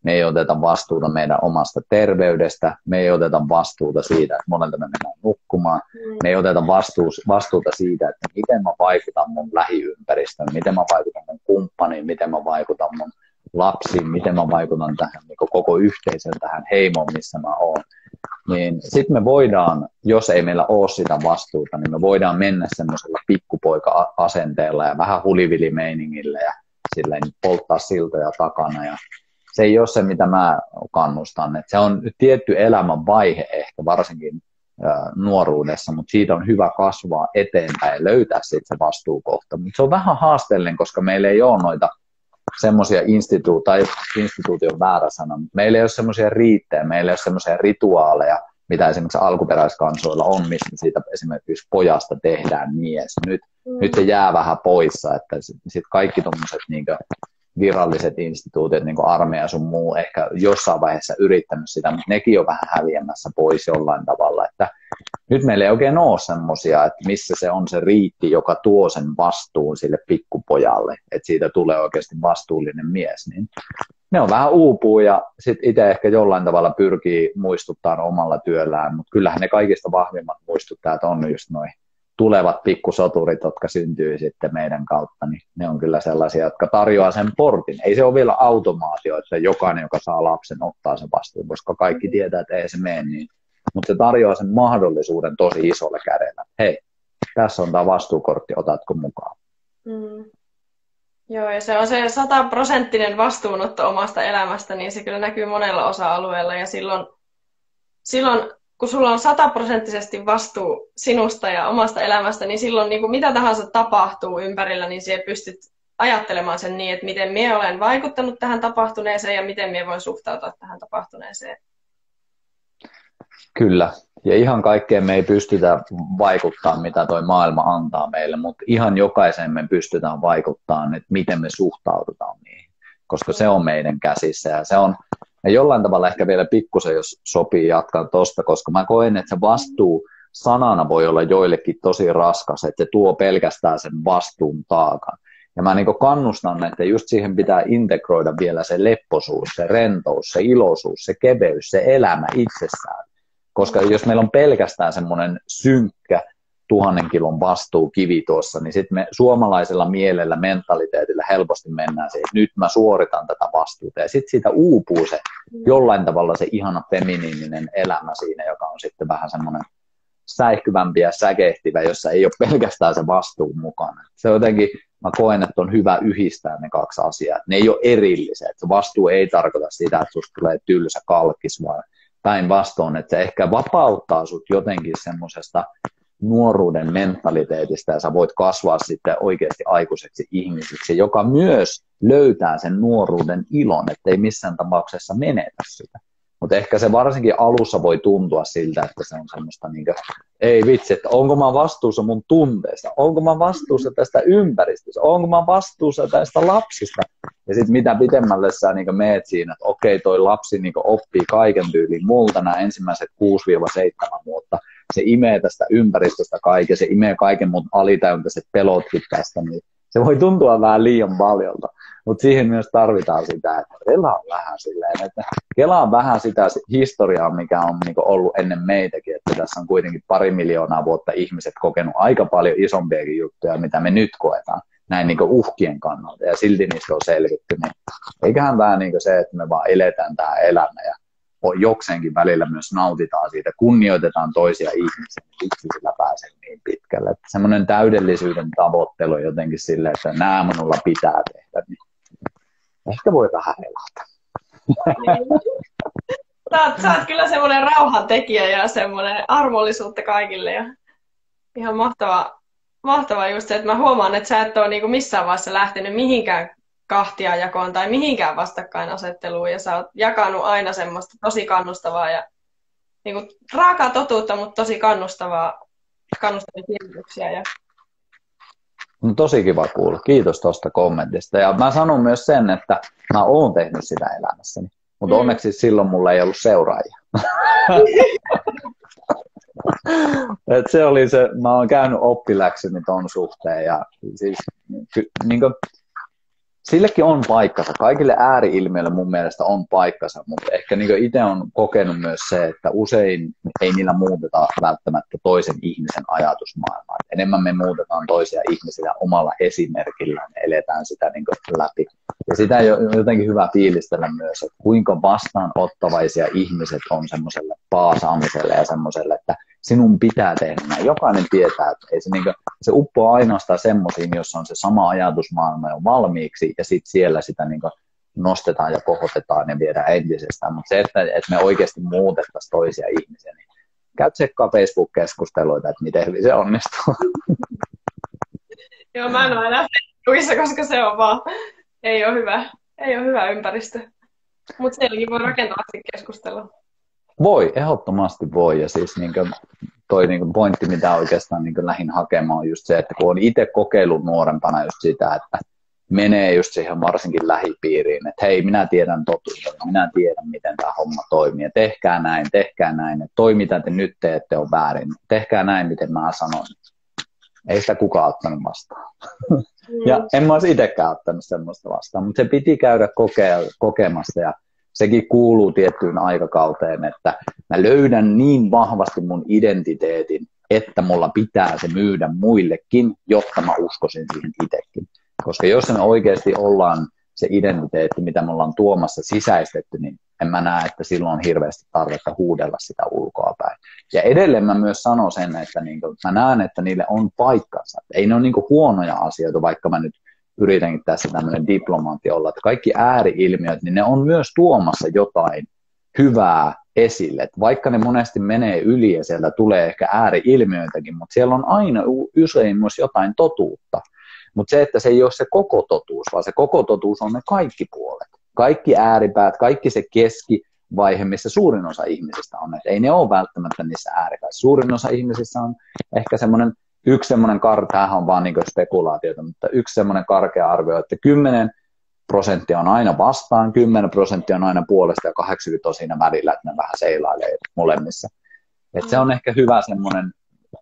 me ei oteta vastuuta meidän omasta terveydestä, me ei oteta vastuuta siitä, että monelta me mennään nukkumaan, me ei oteta vastuus, vastuuta siitä, että miten mä vaikutan mun lähiympäristöön, miten mä vaikutan mun kumppaniin, miten mä vaikutan mun lapsiin, miten mä vaikutan tähän niin koko yhteisön, tähän heimoon, missä mä oon. Niin sitten me voidaan, jos ei meillä ole sitä vastuuta, niin me voidaan mennä semmoisella pikkupoika-asenteella ja vähän hulivilimeiningillä ja silleen polttaa siltoja takana ja se ei ole se, mitä mä kannustan. Et se on tietty elämän vaihe ehkä varsinkin nuoruudessa, mutta siitä on hyvä kasvaa eteenpäin ja löytää sitten se vastuukohta. Mutta se on vähän haasteellinen, koska meillä ei ole noita semmoisia instituutioita, tai instituution väärä sana, mutta meillä ei ole semmoisia riittejä, meillä ei ole semmoisia rituaaleja, mitä esimerkiksi alkuperäiskansoilla on, missä siitä esimerkiksi pojasta tehdään mies. Nyt, mm. nyt se jää vähän poissa, että sitten kaikki tuommoiset niin viralliset instituutiot, niin kuin armeija sun muu, ehkä jossain vaiheessa yrittänyt sitä, mutta nekin on vähän häviämässä pois jollain tavalla. Että nyt meillä ei oikein ole semmoisia, että missä se on se riitti, joka tuo sen vastuun sille pikkupojalle, että siitä tulee oikeasti vastuullinen mies. Niin ne on vähän uupuu ja sitten itse ehkä jollain tavalla pyrkii muistuttaa omalla työllään, mutta kyllähän ne kaikista vahvimmat muistuttajat on just noin tulevat pikkusoturit, jotka syntyy sitten meidän kautta, niin ne on kyllä sellaisia, jotka tarjoaa sen portin. Ei se ole vielä automaatio, että jokainen, joka saa lapsen, ottaa sen vastuun, koska kaikki tietää, että ei se mene niin. Mutta se tarjoaa sen mahdollisuuden tosi isolle kädellä. Hei, tässä on tämä vastuukortti, otatko mukaan? Mm. Joo, ja se on se sataprosenttinen vastuunotto omasta elämästä, niin se kyllä näkyy monella osa-alueella, ja silloin, silloin kun sulla on sataprosenttisesti vastuu sinusta ja omasta elämästä, niin silloin niin kuin mitä tahansa tapahtuu ympärillä, niin siellä pystyt ajattelemaan sen niin, että miten minä olen vaikuttanut tähän tapahtuneeseen ja miten minä voin suhtautua tähän tapahtuneeseen. Kyllä, ja ihan kaikkeen me ei pystytä vaikuttaa, mitä toi maailma antaa meille, mutta ihan jokaiseen me pystytään vaikuttamaan, että miten me suhtaudutaan niihin, koska se on meidän käsissä ja se on, ja jollain tavalla ehkä vielä pikkusen, jos sopii jatkaa tuosta, koska mä koen, että se vastuu sanana voi olla joillekin tosi raskas, että se tuo pelkästään sen vastuun taakan. Ja mä niin kannustan, että just siihen pitää integroida vielä se lepposuus, se rentous, se iloisuus, se keveys, se elämä itsessään. Koska jos meillä on pelkästään semmoinen synkkä, tuhannen kilon vastuukivi tuossa, niin sitten me suomalaisella mielellä, mentaliteetillä helposti mennään siihen, että nyt mä suoritan tätä vastuuta. Ja sitten siitä uupuu se jollain tavalla se ihana feminiininen elämä siinä, joka on sitten vähän semmoinen säihkyvämpi ja säkehtivä, jossa ei ole pelkästään se vastuu mukana. Se on jotenkin, mä koen, että on hyvä yhdistää ne kaksi asiaa. Ne ei ole erillisiä. Että vastuu ei tarkoita sitä, että susta tulee tylsä kalkis, vaan päinvastoin, että se ehkä vapauttaa sut jotenkin semmoisesta nuoruuden mentaliteetistä ja sä voit kasvaa sitten oikeasti aikuiseksi ihmiseksi, joka myös löytää sen nuoruuden ilon, ettei missään tapauksessa menetä sitä. Mutta ehkä se varsinkin alussa voi tuntua siltä, että se on semmoista, niin kuin, ei vitsi, että onko mä vastuussa mun tunteista, onko mä vastuussa tästä ympäristöstä, onko mä vastuussa tästä lapsista. Ja sitten mitä pitemmälle sä niin meet siinä, että okei, toi lapsi niin oppii kaiken tyyliin multa nämä ensimmäiset 6-7 vuotta, se imee tästä ympäristöstä kaiken, se imee kaiken mun alitäyntäiset pelotkin tästä, niin se voi tuntua vähän liian paljolta. Mutta siihen myös tarvitaan sitä, että kelaa vähän silleen, että kelaa vähän sitä historiaa, mikä on niinku ollut ennen meitäkin, että tässä on kuitenkin pari miljoonaa vuotta ihmiset kokenut aika paljon isompiakin juttuja, mitä me nyt koetaan näin niin uhkien kannalta, ja silti niistä on selvitty, niin eiköhän vähän niin se, että me vaan eletään tämä elämä ja jokseenkin välillä myös nautitaan siitä, kunnioitetaan toisia ihmisiä, niin itse sillä pääsee niin pitkälle. Että semmoinen täydellisyyden tavoittelu jotenkin sille, että nämä minulla pitää tehdä, niin ehkä voi vähän helata. Sä oot, sä oot kyllä semmoinen rauhantekijä ja semmoinen armollisuutta kaikille ja ihan mahtava, mahtava just se, että mä huomaan, että sä et ole niinku missään vaiheessa lähtenyt mihinkään kahtiajakoon tai mihinkään vastakkainasetteluun ja sä oot jakanut aina semmoista tosi kannustavaa ja niinku raakaa totuutta, mutta tosi kannustavaa, kannustavia ja No, tosi kiva kuulla. Kiitos tuosta kommentista. Ja mä sanon myös sen, että mä oon tehnyt sitä elämässäni. Mutta mm. onneksi silloin mulla ei ollut seuraajia. Et se oli se, mä oon käynyt oppiläksyni ton suhteen ja siis niin kuin, sillekin on paikkansa. Kaikille ääriilmiöille mun mielestä on paikkansa, mutta ehkä niin itse on kokenut myös se, että usein ei niillä muuteta välttämättä toisen ihmisen ajatusmaailmaa. Enemmän me muutetaan toisia ihmisiä omalla esimerkillä, me eletään sitä niin läpi. Ja sitä ole jotenkin hyvä fiilistellä myös, että kuinka vastaanottavaisia ihmiset on semmoiselle paasaamiselle ja semmoiselle, että sinun pitää tehdä näin. Jokainen tietää, että ei se, niin kuin, se uppoaa ainoastaan semmoisiin, jossa on se sama ajatusmaailma jo valmiiksi, ja sitten siellä sitä niin kuin, nostetaan ja kohotetaan ja viedään entisestään. Mutta se, että, että me oikeasti muutettaisiin toisia ihmisiä, niin käy tsekkaa Facebook-keskusteluita, että miten hyvin se onnistuu. Joo, mä en ole enää Facebookissa, koska se on vaan, ei ole hyvä, ei ole hyvä ympäristö. Mutta sielläkin voi rakentavasti keskustella. Voi, ehdottomasti voi. Ja siis niin kuin, toi niin kuin pointti, mitä oikeastaan niin kuin lähin hakemaan, on just se, että kun on itse kokeillut nuorempana just sitä, että menee just siihen varsinkin lähipiiriin, että hei, minä tiedän totuuden, minä tiedän, miten tämä homma toimii, ja tehkää näin, tehkää näin, että toi, mitä te nyt teette, on väärin, tehkää näin, miten mä sanon. Ei sitä kukaan ottanut vastaan. Mm. ja en mä olisi itsekään ottanut semmoista vastaan, mutta se piti käydä kokea, kokemassa, ja sekin kuuluu tiettyyn aikakauteen, että mä löydän niin vahvasti mun identiteetin, että mulla pitää se myydä muillekin, jotta mä uskoisin siihen itsekin. Koska jos me oikeasti ollaan se identiteetti, mitä me ollaan tuomassa sisäistetty, niin en mä näe, että silloin on hirveästi tarvetta huudella sitä ulkoa päin. Ja edelleen mä myös sanon sen, että niin kuin, mä näen, että niille on paikkansa. Ei ne ole niin huonoja asioita, vaikka mä nyt yritänkin tässä tämmöinen diplomaatti olla, että kaikki ääriilmiöt, niin ne on myös tuomassa jotain hyvää esille. Että vaikka ne monesti menee yli ja sieltä tulee ehkä ääriilmiöitäkin, mutta siellä on aina usein myös jotain totuutta. Mutta se, että se ei ole se koko totuus, vaan se koko totuus on ne kaikki puolet. Kaikki ääripäät, kaikki se keskivaihe, missä suurin osa ihmisistä on. Et ei ne ole välttämättä niissä ääripäissä. Suurin osa ihmisistä on ehkä semmoinen yksi semmoinen, kar- tämähän on vaan niin spekulaatiota, mutta yksi semmoinen karkea arvio, että 10 prosenttia on aina vastaan, 10 prosenttia on aina puolesta ja 80 on siinä välillä, että ne vähän seilailee molemmissa. Et se on ehkä hyvä semmoinen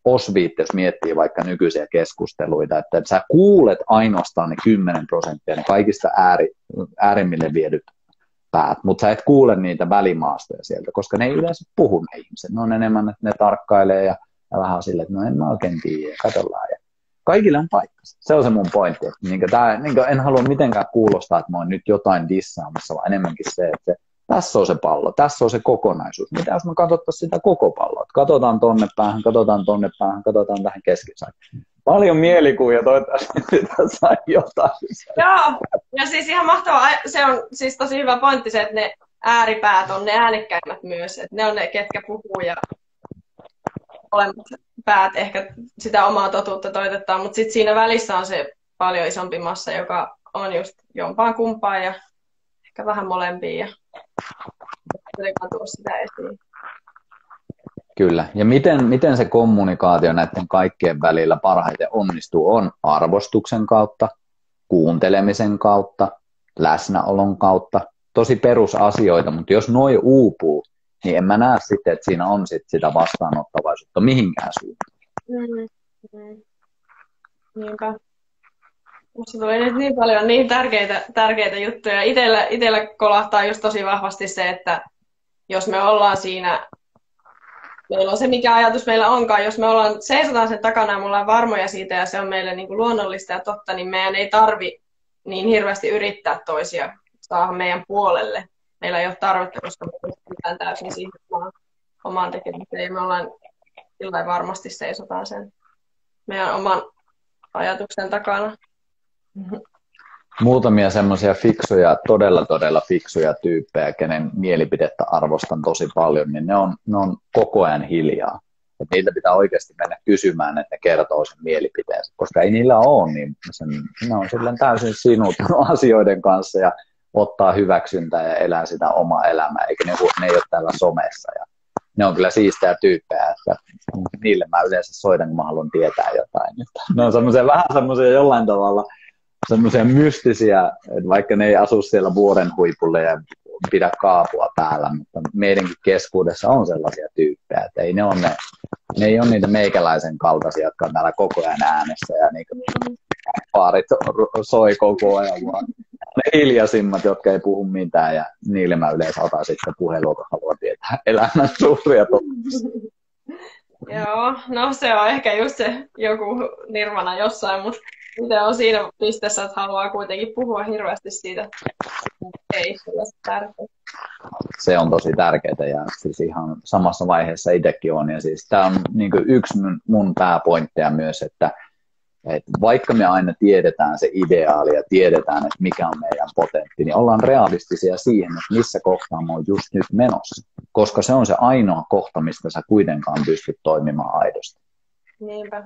osviitte, jos miettii vaikka nykyisiä keskusteluita, että sä kuulet ainoastaan ne 10 prosenttia, ne kaikista ääri, äärimmille viedyt päät, mutta sä et kuule niitä välimaastoja sieltä, koska ne ei yleensä puhu ne ihmiset. Ne on enemmän, että ne tarkkailee ja Ja vähän silleen, että no en mä oikein tiedä, katsellaan. Ja kaikille on paikka. Se on se mun pointti. Että niin tää, niin en halua mitenkään kuulostaa, että mä oon nyt jotain dissaamassa, vaan enemmänkin se, että tässä on se pallo, tässä on se kokonaisuus. Mitä jos me katsottaisiin sitä koko palloa? Katsotaan tonne päähän, katsotaan tonne päähän, katsotaan tähän keskisään. Paljon mielikuvia, toivottavasti tässä jotain. Joo, ja siis ihan mahtavaa. Se on siis tosi hyvä pointti se, että ne ääripäät on ne äänekkäimmät myös. Että ne on ne, ketkä puhuu ja molemmat päät ehkä sitä omaa totuutta toitottaa, mutta sitten siinä välissä on se paljon isompi massa, joka on just jompaan kumpaan ja ehkä vähän molempia ja tuo sitä esiin. Kyllä. Ja miten, miten se kommunikaatio näiden kaikkien välillä parhaiten onnistuu on arvostuksen kautta, kuuntelemisen kautta, läsnäolon kautta. Tosi perusasioita, mutta jos noi uupuu, niin en mä näe sitten, että siinä on sit sitä vastaanottavaisuutta mihinkään suuntaan. Mm, mm. Niinpä. Musta tuli nyt niin paljon niin tärkeitä, tärkeitä juttuja. Itellä, itellä kolahtaa just tosi vahvasti se, että jos me ollaan siinä, meillä on se mikä ajatus meillä onkaan, jos me ollaan, seisotaan sen takana ja me ollaan varmoja siitä ja se on meille niin kuin luonnollista ja totta, niin meidän ei tarvi niin hirveästi yrittää toisia saada meidän puolelle meillä ei ole tarvetta, koska me pystytään täysin siihen omaan, omaan tekemiseen. Ja me ollaan sillä varmasti seisotaan sen meidän oman ajatuksen takana. Muutamia semmoisia fiksuja, todella todella fiksuja tyyppejä, kenen mielipidettä arvostan tosi paljon, niin ne on, ne on koko ajan hiljaa. Et niitä pitää oikeasti mennä kysymään, että ne kertoo sen mielipiteensä, koska ei niillä ole, niin sen, ne on silleen täysin sinut asioiden kanssa ja ottaa hyväksyntää ja elää sitä omaa elämää, eikä ne, ne ei ole täällä somessa. Ja ne on kyllä siistää tyyppejä, että niille mä yleensä soitan, kun mä haluan tietää jotain. Ne on semmoisia vähän semmoisia jollain tavalla semmoisia mystisiä, että vaikka ne ei asu siellä vuoren huipulle ja pidä kaapua päällä, mutta meidänkin keskuudessa on sellaisia tyyppejä, että ei ne, on ne, ne ei ole niitä meikäläisen kaltaisia, jotka on täällä koko ajan äänessä ja niin paarit soi koko ajan, vaan ne hiljaisimmat, jotka ei puhu mitään ja niille mä yleensä otan sitten puhelua, kun haluan tietää elämän suuria Joo, no se on ehkä just se joku nirvana jossain, mutta itse on siinä pisteessä, että haluaa kuitenkin puhua hirveästi siitä. Ei se tärkeää. Se on tosi tärkeää ja siis ihan samassa vaiheessa itsekin on. Ja siis tämä on niin yksi mun pääpointteja myös, että et vaikka me aina tiedetään se ideaali ja tiedetään, että mikä on meidän potentti, niin ollaan realistisia siihen, että missä kohtaa me on just nyt menossa. Koska se on se ainoa kohta, mistä sä kuitenkaan pystyt toimimaan aidosti. Niinpä.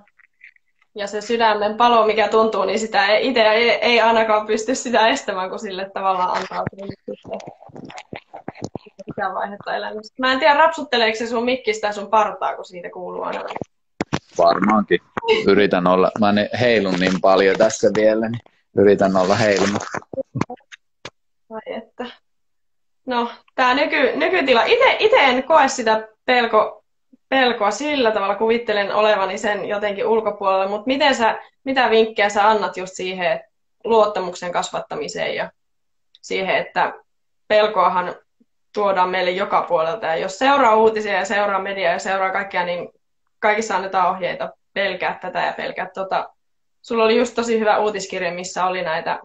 Ja se sydämen palo, mikä tuntuu, niin sitä ei, itse ei, ei ainakaan pysty sitä estämään, kun sille tavallaan antaa sitä vaihetta elämästä. Mä en tiedä, rapsutteleeko se sun mikkistä sun partaa, kun siitä kuuluu aina. Varmaankin. Yritän olla, mä en heilun niin paljon tässä vielä, niin yritän olla heilumatta. Vai että. No, tämä nyky, nykytila. Itse en koe sitä pelko, pelkoa sillä tavalla, kuvittelen olevani sen jotenkin ulkopuolella, mutta miten sä, mitä vinkkejä sä annat just siihen luottamuksen kasvattamiseen ja siihen, että pelkoahan tuodaan meille joka puolelta. Ja jos seuraa uutisia ja seuraa mediaa ja seuraa kaikkea, niin kaikissa annetaan ohjeita, pelkää tätä ja pelkää tota. Sulla oli just tosi hyvä uutiskirja, missä oli näitä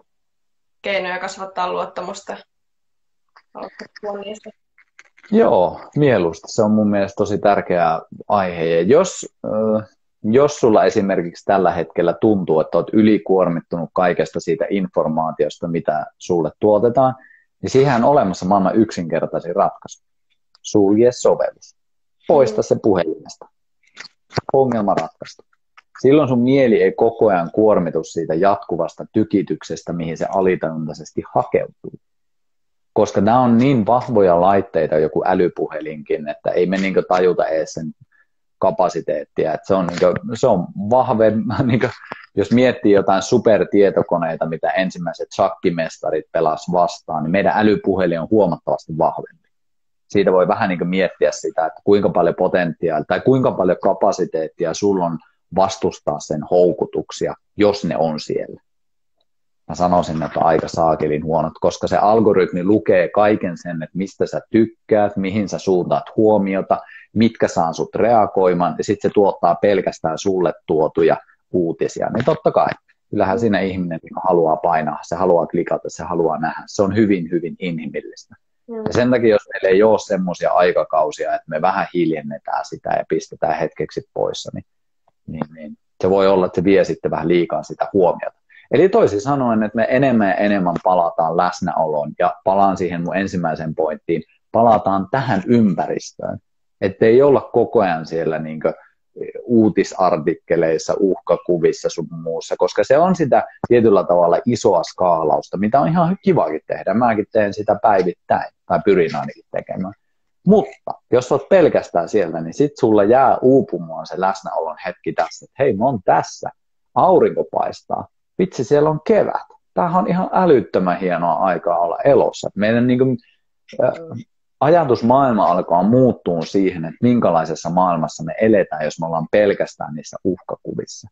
keinoja kasvattaa luottamusta. Joo, mieluusti. Se on mun mielestä tosi tärkeä aihe. Ja jos, jos sulla esimerkiksi tällä hetkellä tuntuu, että olet ylikuormittunut kaikesta siitä informaatiosta, mitä sulle tuotetaan, niin siihen on olemassa maailman yksinkertaisin ratkaisu. Sulje sovellus. Poista se puhelimesta ongelma ratkaistu. Silloin sun mieli ei koko ajan kuormitu siitä jatkuvasta tykityksestä, mihin se alitajuntaisesti hakeutuu. Koska nämä on niin vahvoja laitteita, joku älypuhelinkin, että ei me niin tajuta edes sen kapasiteettia. Että se on, niin se on vahve, niin jos miettii jotain supertietokoneita, mitä ensimmäiset shakkimestarit pelas vastaan, niin meidän älypuhelin on huomattavasti vahvempi siitä voi vähän niin miettiä sitä, että kuinka paljon potentiaalia tai kuinka paljon kapasiteettia sulla on vastustaa sen houkutuksia, jos ne on siellä. Mä sanoisin, että aika saakelin huonot, koska se algoritmi lukee kaiken sen, että mistä sä tykkäät, mihin sä suuntaat huomiota, mitkä saa sut reagoimaan, ja sitten se tuottaa pelkästään sulle tuotuja uutisia, niin totta kai, kyllähän siinä ihminen haluaa painaa, se haluaa klikata, se haluaa nähdä. Se on hyvin, hyvin inhimillistä. Ja sen takia, jos meillä ei ole semmoisia aikakausia, että me vähän hiljennetään sitä ja pistetään hetkeksi poissa, niin, niin, niin se voi olla, että se vie sitten vähän liikaa sitä huomiota. Eli toisin sanoen, että me enemmän ja enemmän palataan läsnäoloon ja palaan siihen mun ensimmäiseen pointtiin, palataan tähän ympäristöön. Että ei olla koko ajan siellä niin uutisartikkeleissa, uhkakuvissa sun muussa, koska se on sitä tietyllä tavalla isoa skaalausta, mitä on ihan kivakin tehdä. Mäkin teen sitä päivittäin, tai pyrin ainakin tekemään. Mutta jos olet pelkästään sieltä, niin sitten sulla jää uupumaan se läsnäolon hetki tässä, että hei, mä oon tässä, aurinko paistaa, vitsi, siellä on kevät. Tämähän on ihan älyttömän hienoa aikaa olla elossa. Meidän niin kuin, ajatusmaailma alkaa muuttua siihen, että minkälaisessa maailmassa me eletään, jos me ollaan pelkästään niissä uhkakuvissa.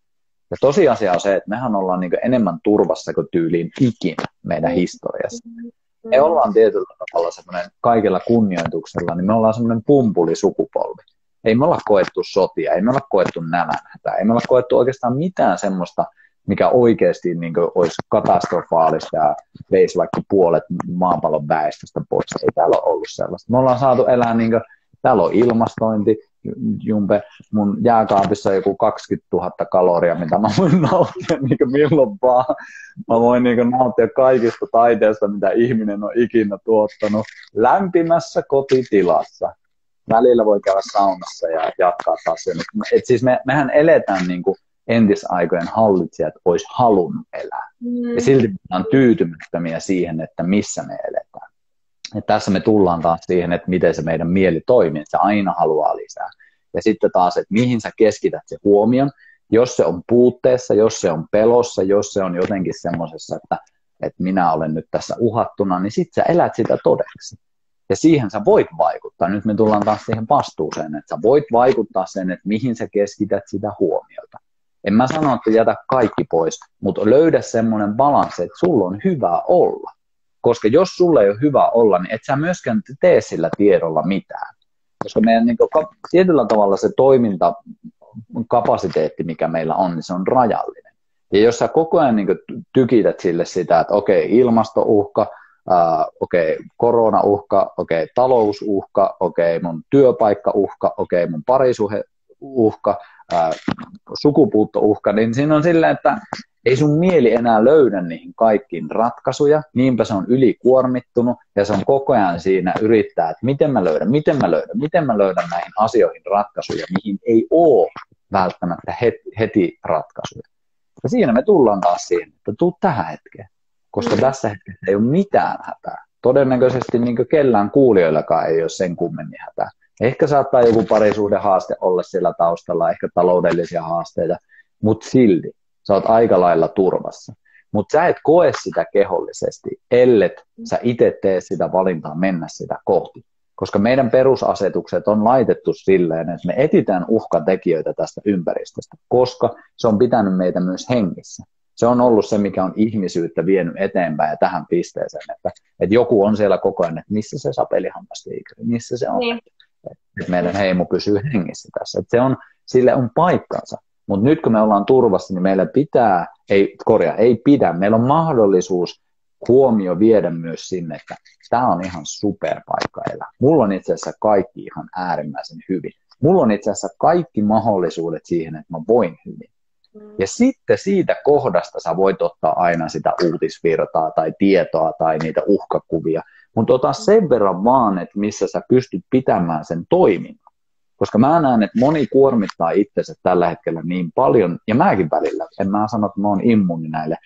Ja tosiasia on se, että mehän ollaan niin enemmän turvassa kuin tyyliin ikinä meidän historiassa. Me ollaan tietyllä tavalla semmoinen kaikella kunnioituksella, niin me ollaan semmoinen pumpulisukupolvi. Ei me olla koettu sotia, ei me olla koettu nälänhätää, ei me olla koettu oikeastaan mitään semmoista, mikä oikeasti niin kuin, olisi katastrofaalista ja veisi vaikka puolet maapallon väestöstä pois. Ei täällä ole ollut sellaista. Me ollaan saatu elää, niin kuin, täällä on ilmastointi, Jumpe, mun jääkaapissa on joku 20 000 kaloria, mitä mä voin nauttia niin kuin milloin vaan. Mä voin niin kuin nauttia kaikista taiteesta, mitä ihminen on ikinä tuottanut lämpimässä kotitilassa. Välillä voi käydä saunassa ja jatkaa taas. Et siis me, mehän eletään niin kuin entisaikojen hallitsijat olisi halunnut elää. Mm. Ja silti me on tyytymättömiä siihen, että missä me eletään. Ja tässä me tullaan taas siihen, että miten se meidän mieli toimii, että se aina haluaa lisää. Ja sitten taas, että mihin sä keskität se huomion, jos se on puutteessa, jos se on pelossa, jos se on jotenkin semmoisessa, että, että minä olen nyt tässä uhattuna, niin sitten sä elät sitä todeksi. Ja siihen sä voit vaikuttaa. Nyt me tullaan taas siihen vastuuseen, että sä voit vaikuttaa sen, että mihin sä keskität sitä huomiota. En mä sano, että jätä kaikki pois, mutta löydä semmoinen balanssi, että sulla on hyvä olla. Koska jos sulla ei ole hyvä olla, niin et sä myöskään tee sillä tiedolla mitään. Koska meidän niin kuin, tietyllä tavalla se toimintakapasiteetti, mikä meillä on, niin se on rajallinen. Ja jos sä koko ajan niin tykität sille sitä, että okei, ilmastouhka, Uh, okei, okay, koronauhka, okei, okay, talousuhka, okei, okay, mun työpaikkauhka, okei, okay, mun parisuheuhka, sukupuuttouhka, niin siinä on sillä, että ei sun mieli enää löydä niihin kaikkiin ratkaisuja, niinpä se on ylikuormittunut ja se on koko ajan siinä yrittää, että miten mä löydän, miten mä löydän, miten mä löydän näihin asioihin ratkaisuja, mihin ei ole välttämättä heti, heti ratkaisuja. Ja siinä me tullaan taas siihen, että tuu tähän hetkeen, koska mm. tässä hetkessä ei ole mitään hätää. Todennäköisesti niin kellään kuulijoillakaan ei ole sen kummemmin hätää. Ehkä saattaa joku haaste olla siellä taustalla, ehkä taloudellisia haasteita, mutta silti sä oot aika lailla turvassa. Mutta sä et koe sitä kehollisesti, ellet sä itse tee sitä valintaa mennä sitä kohti. Koska meidän perusasetukset on laitettu silleen, että me etitään uhkatekijöitä tästä ympäristöstä, koska se on pitänyt meitä myös hengissä. Se on ollut se, mikä on ihmisyyttä vienyt eteenpäin ja tähän pisteeseen, että, että joku on siellä koko ajan, että missä se sapelihammastiikeri, missä se on. Niin että meidän heimo pysyy hengissä tässä. Että se on, sille on paikkansa. Mutta nyt kun me ollaan turvassa, niin meillä pitää, ei korjaa, ei pidä, meillä on mahdollisuus huomio viedä myös sinne, että tämä on ihan superpaikka elää. Mulla on itse asiassa kaikki ihan äärimmäisen hyvin. Mulla on itse asiassa kaikki mahdollisuudet siihen, että mä voin hyvin. Ja sitten siitä kohdasta sä voit ottaa aina sitä uutisvirtaa tai tietoa tai niitä uhkakuvia mutta ota sen verran vaan, että missä sä pystyt pitämään sen toiminnan. Koska mä näen, että moni kuormittaa itsensä tällä hetkellä niin paljon, ja mäkin välillä, en mä sano, että mä oon immuuni näille,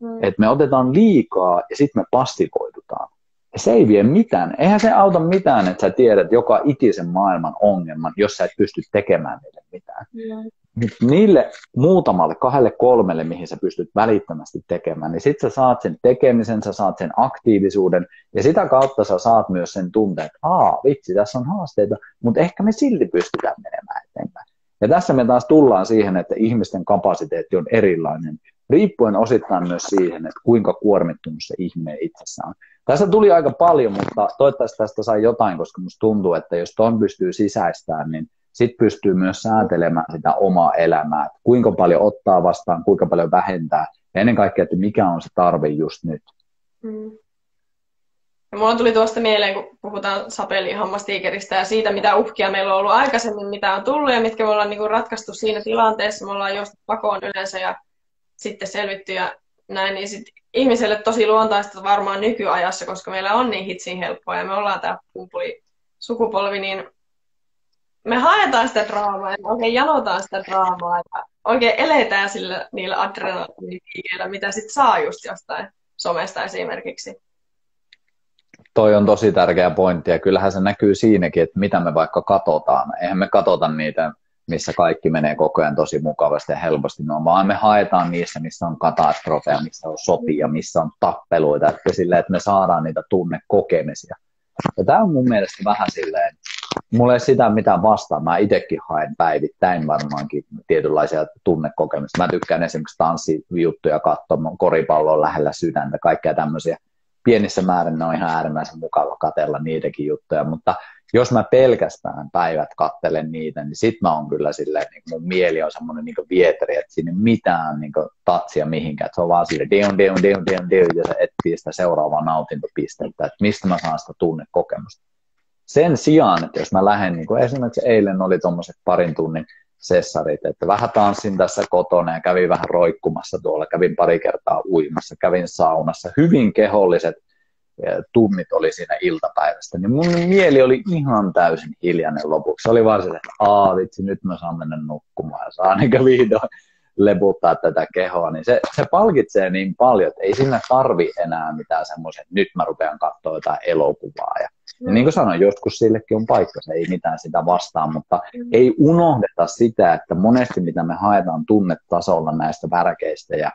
mm. että me otetaan liikaa ja sitten me passivoidutaan. Ja se ei vie mitään. Eihän se auta mitään, että sä tiedät joka ikisen maailman ongelman, jos sä et pysty tekemään niille mitään. Mm niille muutamalle, kahdelle, kolmelle, mihin sä pystyt välittömästi tekemään, niin sitten sä saat sen tekemisen, sä saat sen aktiivisuuden, ja sitä kautta sä saat myös sen tunteen, että aa, vitsi, tässä on haasteita, mutta ehkä me silti pystytään menemään eteenpäin. Ja tässä me taas tullaan siihen, että ihmisten kapasiteetti on erilainen riippuen osittain myös siihen, että kuinka kuormittunut se ihminen itsessään on. Tästä tuli aika paljon, mutta toivottavasti tästä sai jotain, koska musta tuntuu, että jos ton pystyy sisäistämään, niin sit pystyy myös säätelemään sitä omaa elämää, että kuinka paljon ottaa vastaan, kuinka paljon vähentää, ja ennen kaikkea, että mikä on se tarve just nyt. Mm. Ja mulla tuli tuosta mieleen, kun puhutaan sapelihammastiikeristä ja siitä, mitä uhkia meillä on ollut aikaisemmin, mitä on tullut ja mitkä me ollaan niin kuin ratkaistu siinä tilanteessa. Me ollaan just pakoon yleensä ja sitten selvitty ja näin, niin sit ihmiselle tosi luontaista varmaan nykyajassa, koska meillä on niin hitsin helppoa ja me ollaan tämä pumpuli sukupolvi, niin me haetaan sitä draamaa ja oikein janotaan sitä draamaa ja oikein eletään sillä, niillä adrenaliinikiillä, mitä sitten saa just jostain somesta esimerkiksi. Toi on tosi tärkeä pointti ja kyllähän se näkyy siinäkin, että mitä me vaikka katsotaan. Eihän me katsota niitä, missä kaikki menee koko ajan tosi mukavasti ja helposti, no, vaan me haetaan niissä, missä on katastrofeja, missä on sopia, missä on tappeluita, että, sille, että me saadaan niitä tunnekokemisia. Ja tämä on mun mielestä vähän silleen, mulla ei sitä mitään vastaan. Mä itsekin haen päivittäin varmaankin tietynlaisia tunnekokemuksia. Mä tykkään esimerkiksi tanssijuttuja katsoa, koripallo on lähellä sydäntä, kaikkea tämmöisiä. Pienissä määrin ne on ihan äärimmäisen mukava katella niitäkin juttuja, mutta jos mä pelkästään päivät kattelen niitä, niin sit mä oon kyllä silleen, niin mun mieli on semmoinen niin vieteri, että sinne mitään niin tatsia mihinkään, että se on vaan sille deun, deun, deun, deun, deun, ja se etsii sitä seuraavaa nautintopistettä, että mistä mä saan sitä tunnekokemusta. Sen sijaan, että jos mä lähden, niin kuin esimerkiksi eilen oli tuommoiset parin tunnin sessarit, että vähän tanssin tässä kotona ja kävin vähän roikkumassa tuolla, kävin pari kertaa uimassa, kävin saunassa, hyvin keholliset tunnit oli siinä iltapäivästä, niin mun mieli oli ihan täysin hiljainen lopuksi. Se oli vaan se, että aa vitsi, nyt mä saan mennä nukkumaan ja saan eikä vihdoin leputtaa tätä kehoa, niin se, se palkitsee niin paljon, että ei siinä tarvi enää mitään semmoisen, nyt mä rupean katsoa jotain elokuvaa. Ja. Ja niin kuin sanoin, joskus sillekin on paikka, se ei mitään sitä vastaan, mutta mm. ei unohdeta sitä, että monesti mitä me haetaan tunnetasolla näistä värkeistä ja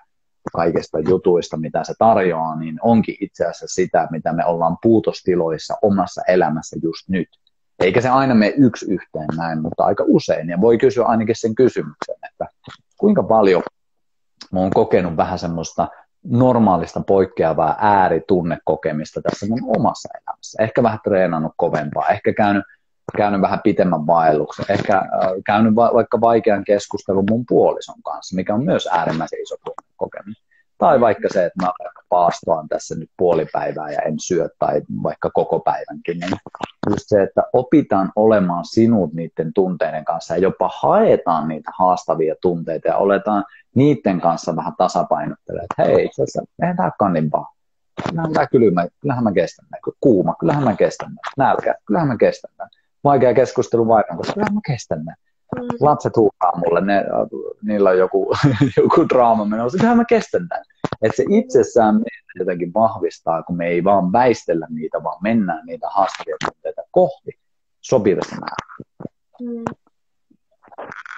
kaikista jutuista, mitä se tarjoaa, niin onkin itse asiassa sitä, mitä me ollaan puutostiloissa omassa elämässä just nyt. Eikä se aina mene yksi yhteen näin, mutta aika usein. Ja voi kysyä ainakin sen kysymyksen, että kuinka paljon mä oon kokenut vähän semmoista normaalista poikkeavaa ääritunnekokemista tässä mun omassa elämässä. Ehkä vähän treenannut kovempaa, ehkä käynyt, käynyt vähän pitemmän vaelluksen, ehkä äh, käynyt va- vaikka vaikean keskustelun mun puolison kanssa, mikä on myös äärimmäisen iso tunnekokemus. Tai vaikka se, että mä paastoan tässä nyt puoli päivää ja en syö tai vaikka koko päivänkin. Niin just se, että opitaan olemaan sinut niiden tunteiden kanssa ja jopa haetaan niitä haastavia tunteita ja oletaan niiden kanssa vähän tasapainottelemaan, että hei, itse asiassa, eihän tämä niin paha. Kyllähän tämä kylmä, kyllähän mä kestän Kuuma, kyllähän mä kestän Nälkä, kyllähän mä kestän Vaikea keskustelu vaikka, kyllähän mä kestän Mm. Lapset huukaa mulle, ne, niillä on joku, joku draama menossa, kyllähän mä kestän tämän. Että se itsessään meitä jotenkin vahvistaa, kun me ei vaan väistellä niitä, vaan mennään niitä haastavia tunteita kohti sopivassa määrin. Mm.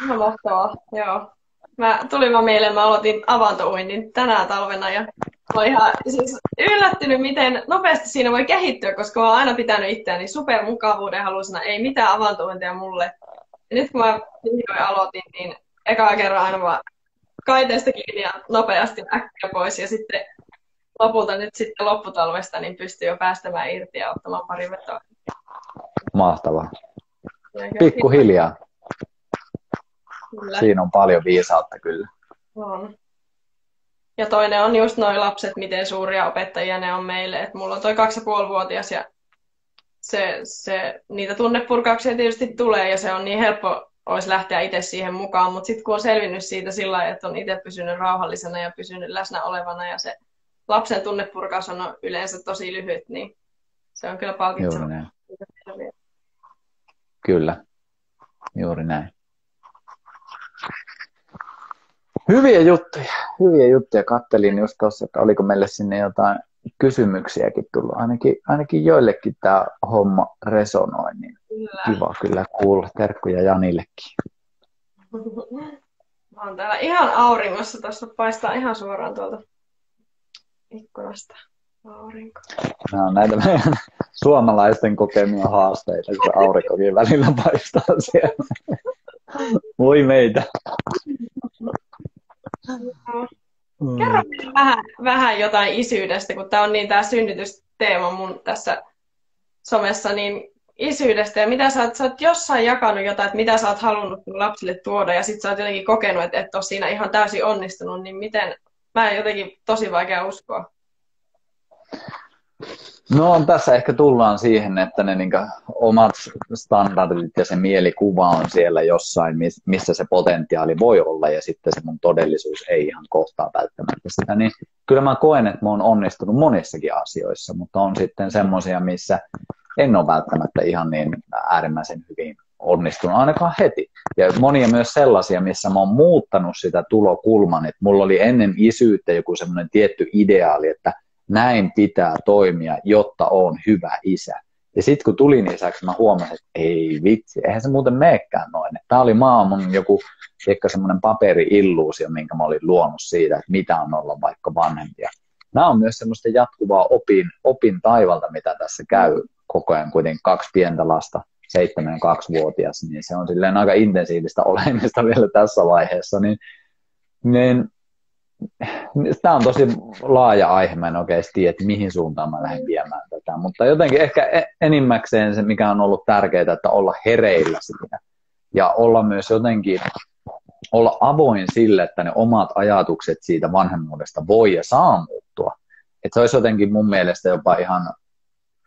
No mahtavaa, joo. Mä tulin vaan mieleen, mä aloitin avantouinnin tänä talvena ja mä olin ihan siis yllättynyt, miten nopeasti siinä voi kehittyä, koska mä oon aina pitänyt itseäni supermukavuuden halusena, ei mitään avantouintia mulle. Ja nyt kun mä vihdoin aloitin, niin eka kerran aina vaan kaiteesta kiinni ja nopeasti äkkiä pois. Ja sitten lopulta nyt sitten lopputalvesta niin pystyy jo päästämään irti ja ottamaan pari vetoa. Mahtavaa. Pikkuhiljaa. Kyllä. Siinä on paljon viisautta kyllä. On. Ja toinen on just noin lapset, miten suuria opettajia ne on meille. Et mulla on toi kaksi ja vuotias ja se, se, niitä tunnepurkauksia tietysti tulee ja se on niin helppo olisi lähteä itse siihen mukaan, mutta sitten kun on selvinnyt siitä sillä lailla, että on itse pysynyt rauhallisena ja pysynyt läsnä olevana ja se lapsen tunnepurkaus on yleensä tosi lyhyt, niin se on kyllä palkitseva. Kyllä, juuri näin. Hyviä juttuja, hyviä juttuja. Kattelin just tuossa, että oliko meille sinne jotain kysymyksiäkin tullut. Ainakin, ainakin joillekin tämä homma resonoi, niin kyllä. kiva kyllä kuulla. Terkkuja Janillekin. Mä oon täällä ihan auringossa. Tuossa paistaa ihan suoraan tuolta ikkunasta aurinko. Nämä on näitä meidän suomalaisten kokemia haasteita, kun aurinkokin välillä paistaa siellä. Voi meitä. Mm. Kerro vähän, vähän jotain isyydestä, kun tämä on niin tämä synnytysteema mun tässä somessa, niin isyydestä ja mitä sä oot, sä oot jossain jakanut jotain, että mitä sä oot halunnut lapsille tuoda ja sit sä oot jotenkin kokenut, että et ole siinä ihan täysin onnistunut, niin miten, mä en jotenkin tosi vaikea uskoa. No tässä ehkä tullaan siihen, että ne niin omat standardit ja se mielikuva on siellä jossain, missä se potentiaali voi olla ja sitten se mun todellisuus ei ihan kohtaa välttämättä sitä. Niin kyllä mä koen, että mä oon onnistunut monissakin asioissa, mutta on sitten semmoisia, missä en ole välttämättä ihan niin äärimmäisen hyvin onnistunut ainakaan heti. Ja monia myös sellaisia, missä mä oon muuttanut sitä tulokulman, että mulla oli ennen isyyttä joku semmoinen tietty ideaali, että näin pitää toimia, jotta on hyvä isä. Ja sitten kun tulin isäksi, mä huomasin, että ei vitsi, eihän se muuten meekään noin. Tämä oli maailman joku ehkä semmoinen paperi-illuusio, minkä mä olin luonut siitä, että mitä on olla vaikka vanhempia. Nämä on myös semmoista jatkuvaa opin, opin taivalta, mitä tässä käy koko ajan kuitenkin kaksi pientä lasta, seitsemän ja kaksivuotias, niin se on silleen aika intensiivistä olemista vielä tässä vaiheessa, niin, niin tämä on tosi laaja aihe, mä en oikeasti tiedä, että mihin suuntaan mä lähden viemään tätä, mutta jotenkin ehkä e- enimmäkseen se, mikä on ollut tärkeää, että olla hereillä siinä ja olla myös jotenkin olla avoin sille, että ne omat ajatukset siitä vanhemmuudesta voi ja saa muuttua. Että se olisi jotenkin mun mielestä jopa ihan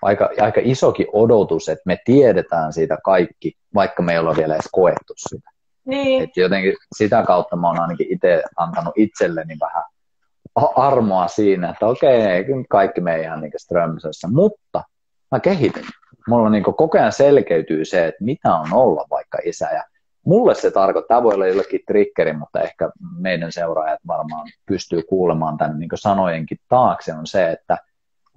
aika, aika isokin odotus, että me tiedetään siitä kaikki, vaikka me ei olla vielä edes koettu sitä. Niin. Et jotenkin sitä kautta mä oon ainakin itse antanut itselleni vähän armoa siinä, että okei, kaikki me ei ihan niin strömsössä, mutta mä kehityn. Mulla niin koko ajan selkeytyy se, että mitä on olla vaikka isä. Ja mulle se tarkoittaa, tämä voi olla jollekin triggeri, mutta ehkä meidän seuraajat varmaan pystyy kuulemaan tämän niin sanojenkin taakse, on se, että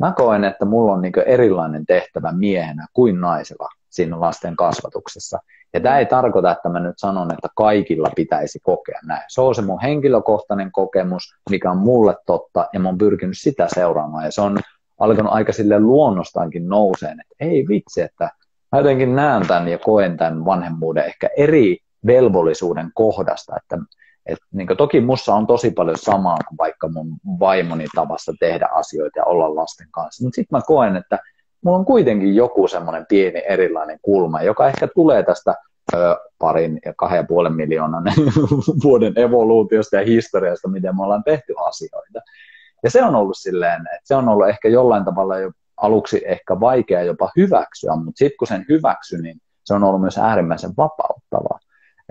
mä koen, että mulla on niin erilainen tehtävä miehenä kuin naisella siinä lasten kasvatuksessa. Ja tämä ei tarkoita, että mä nyt sanon, että kaikilla pitäisi kokea näin. Se on se mun henkilökohtainen kokemus, mikä on mulle totta, ja mä oon pyrkinyt sitä seuraamaan. Ja se on alkanut aika sille luonnostaankin nouseen, että ei vitsi, että mä jotenkin näen tämän ja koen tämän vanhemmuuden ehkä eri velvollisuuden kohdasta, että et, niin toki mussa on tosi paljon samaa kuin vaikka mun vaimoni tavassa tehdä asioita ja olla lasten kanssa, mutta sitten mä koen, että mulla on kuitenkin joku semmoinen pieni erilainen kulma, joka ehkä tulee tästä ö, parin ja kahden ja puolen miljoonan vuoden evoluutiosta ja historiasta, miten me ollaan tehty asioita. Ja se on ollut silleen, että se on ollut ehkä jollain tavalla jo aluksi ehkä vaikea jopa hyväksyä, mutta sitten kun sen hyväksy, niin se on ollut myös äärimmäisen vapauttavaa.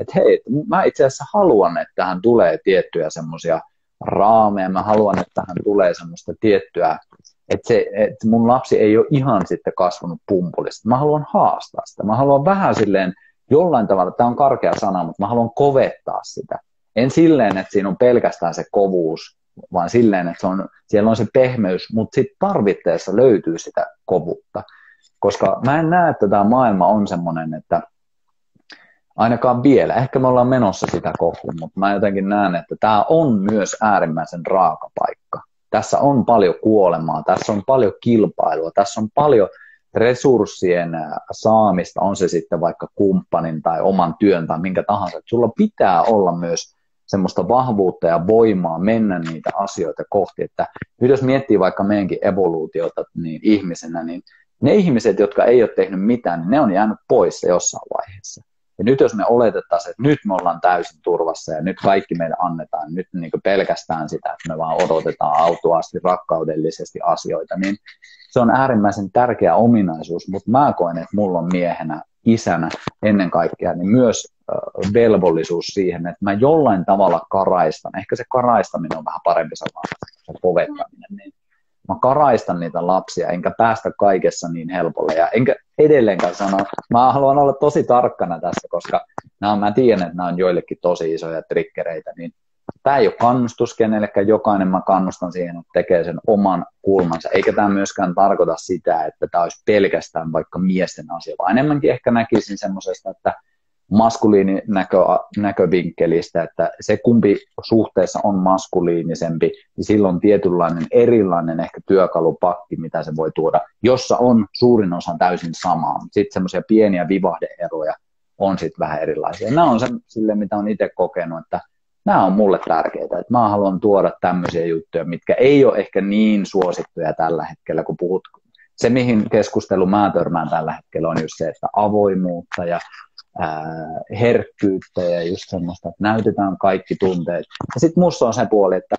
Että hei, mä itse asiassa haluan, että tähän tulee tiettyjä semmoisia raameja, mä haluan, että tähän tulee semmoista tiettyä että, se, että mun lapsi ei ole ihan sitten kasvanut pumpulista. Mä haluan haastaa sitä. Mä haluan vähän silleen jollain tavalla, tämä on karkea sana, mutta mä haluan kovettaa sitä. En silleen, että siinä on pelkästään se kovuus, vaan silleen, että se on, siellä on se pehmeys, mutta sitten tarvitteessa löytyy sitä kovuutta. Koska mä en näe, että tämä maailma on semmoinen, että ainakaan vielä, ehkä me ollaan menossa sitä kohti, mutta mä jotenkin näen, että tämä on myös äärimmäisen raaka paikka tässä on paljon kuolemaa, tässä on paljon kilpailua, tässä on paljon resurssien saamista, on se sitten vaikka kumppanin tai oman työn tai minkä tahansa. Että sulla pitää olla myös semmoista vahvuutta ja voimaa mennä niitä asioita kohti. Että nyt jos miettii vaikka meidänkin evoluutiota niin ihmisenä, niin ne ihmiset, jotka ei ole tehnyt mitään, niin ne on jäänyt pois jossain vaiheessa. Ja nyt jos me oletettaisiin, että nyt me ollaan täysin turvassa ja nyt kaikki meille annetaan, nyt niin pelkästään sitä, että me vaan odotetaan autuaasti, rakkaudellisesti asioita, niin se on äärimmäisen tärkeä ominaisuus, mutta mä koen, että mulla on miehenä, isänä ennen kaikkea, niin myös velvollisuus siihen, että mä jollain tavalla karaistan, ehkä se karaistaminen on vähän parempi sana, se povettaminen, niin mä karaistan niitä lapsia, enkä päästä kaikessa niin helpolle. Ja enkä edelleenkään sano, mä haluan olla tosi tarkkana tässä, koska nämä, mä tiedän, että nämä on joillekin tosi isoja trikkereitä, niin tämä ei ole kannustus kenellekään, jokainen mä kannustan siihen, että tekee sen oman kulmansa, eikä tämä myöskään tarkoita sitä, että tämä olisi pelkästään vaikka miesten asia, vaan enemmänkin ehkä näkisin semmoisesta, että maskuliinin näkö, näkövinkkelistä, että se kumpi suhteessa on maskuliinisempi, niin silloin tietynlainen erilainen ehkä työkalupakki, mitä se voi tuoda, jossa on suurin osa täysin samaa, sitten semmoisia pieniä vivahdeeroja on sitten vähän erilaisia. Nämä on se, sille, mitä on itse kokenut, että nämä on mulle tärkeitä. Että mä haluan tuoda tämmöisiä juttuja, mitkä ei ole ehkä niin suosittuja tällä hetkellä, kun puhut. Se, mihin keskustelu mä törmään tällä hetkellä, on just se, että avoimuutta ja herkkyyttä ja just semmoista, että näytetään kaikki tunteet. Ja sitten musta on se puoli, että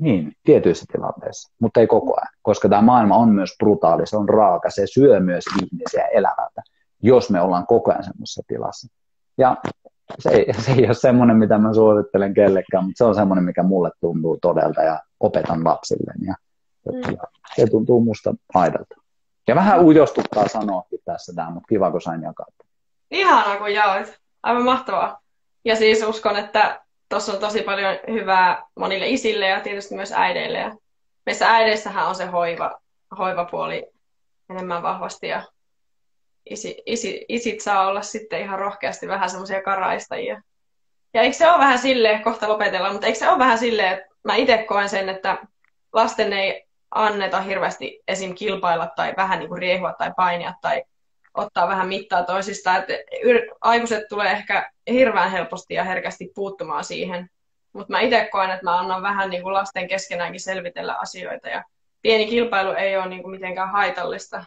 niin, tietyissä tilanteissa, mutta ei koko ajan, koska tämä maailma on myös brutaali, se on raaka, se syö myös ihmisiä elävältä, jos me ollaan koko ajan semmoisessa tilassa. Ja se ei, se ei ole semmoinen, mitä mä suosittelen kellekään, mutta se on semmoinen, mikä mulle tuntuu todelta ja opetan lapsille. Ja, mm. ja se tuntuu musta aidalta. Ja vähän ujostuttaa sanoakin tässä tämä, mutta kiva, kun sain jakaa. Ihanaa, kun jaoit. Aivan mahtavaa. Ja siis uskon, että tuossa on tosi paljon hyvää monille isille ja tietysti myös äideille. Ja meissä äideissähän on se hoiva, hoivapuoli enemmän vahvasti ja isi, isi, isit saa olla sitten ihan rohkeasti vähän semmoisia karaistajia. Ja eikö se ole vähän silleen, kohta lopetellaan, mutta eikö se ole vähän silleen, että mä itse koen sen, että lasten ei anneta hirveästi esim. kilpailla tai vähän niin kuin riehua tai painia tai ottaa vähän mittaa toisista. Että aikuiset tulee ehkä hirveän helposti ja herkästi puuttumaan siihen. Mutta mä itse koen, että mä annan vähän niin kuin lasten keskenäänkin selvitellä asioita. Ja pieni kilpailu ei ole niin kuin mitenkään haitallista.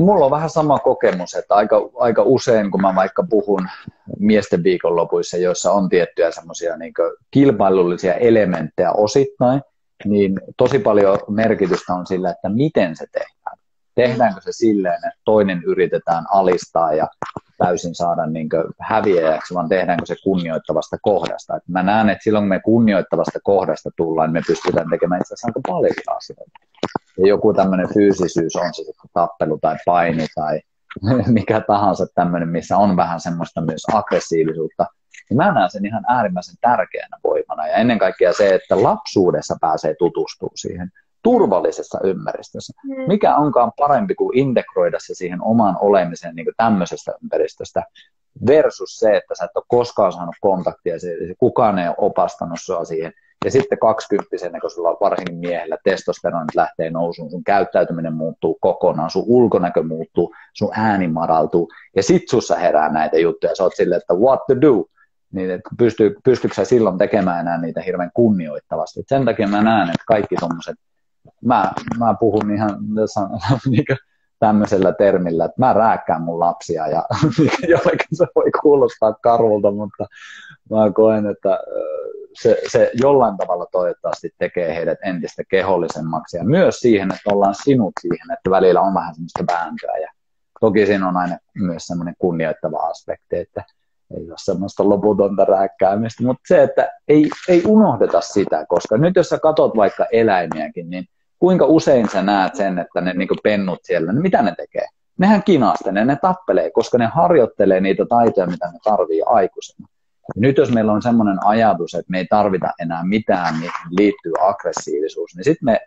Mulla on vähän sama kokemus, että aika, aika usein, kun mä vaikka puhun miesten viikonlopuissa, joissa on tiettyjä semmoisia niin kilpailullisia elementtejä osittain, niin tosi paljon merkitystä on sillä, että miten se tehdään. Tehdäänkö se silleen, että toinen yritetään alistaa ja täysin saada niin häviäjäksi, vaan tehdäänkö se kunnioittavasta kohdasta. Et mä näen, että silloin kun me kunnioittavasta kohdasta tullaan, niin me pystytään tekemään itse asiassa aika paljon asioita. Ja joku tämmöinen fyysisyys, on se sitten tappelu tai paini tai mikä tahansa tämmöinen, missä on vähän semmoista myös aggressiivisuutta, niin mä näen sen ihan äärimmäisen tärkeänä voimana. Ja ennen kaikkea se, että lapsuudessa pääsee tutustumaan siihen turvallisessa ympäristössä. Mm. Mikä onkaan parempi kuin integroida se siihen omaan olemiseen niin tämmöisestä ympäristöstä versus se, että sä et ole koskaan saanut kontaktia, se, kukaan ei ole opastanut sua siihen. Ja sitten kaksikymppisenä, kun sulla on varsinkin miehellä testosteronit lähtee nousuun, sun käyttäytyminen muuttuu kokonaan, sun ulkonäkö muuttuu, sun ääni madaltuu, ja sit sussa herää näitä juttuja, sä oot silleen, että what to do, niin että pystyy, pystyykö sä silloin tekemään enää niitä hirveän kunnioittavasti. Et sen takia mä näen, että kaikki tuommoiset mä, mä puhun ihan niin tämmöisellä termillä, että mä rääkkään mun lapsia ja jollekin se voi kuulostaa karulta, mutta mä koen, että se, se jollain tavalla toivottavasti tekee heidät entistä kehollisemmaksi ja myös siihen, että ollaan sinut siihen, että välillä on vähän semmoista vääntöä ja toki siinä on aina myös semmoinen kunnioittava aspekti, että ei ole semmoista loputonta rääkkäämistä, mutta se, että ei, ei unohdeta sitä, koska nyt jos sä katot vaikka eläimiäkin, niin kuinka usein sä näet sen, että ne niin pennut siellä, niin mitä ne tekee? Nehän kinastelee, ne tappelee, koska ne harjoittelee niitä taitoja, mitä ne tarvii aikuisena. Nyt jos meillä on semmoinen ajatus, että me ei tarvita enää mitään, mihin liittyy aggressiivisuus, niin sitten me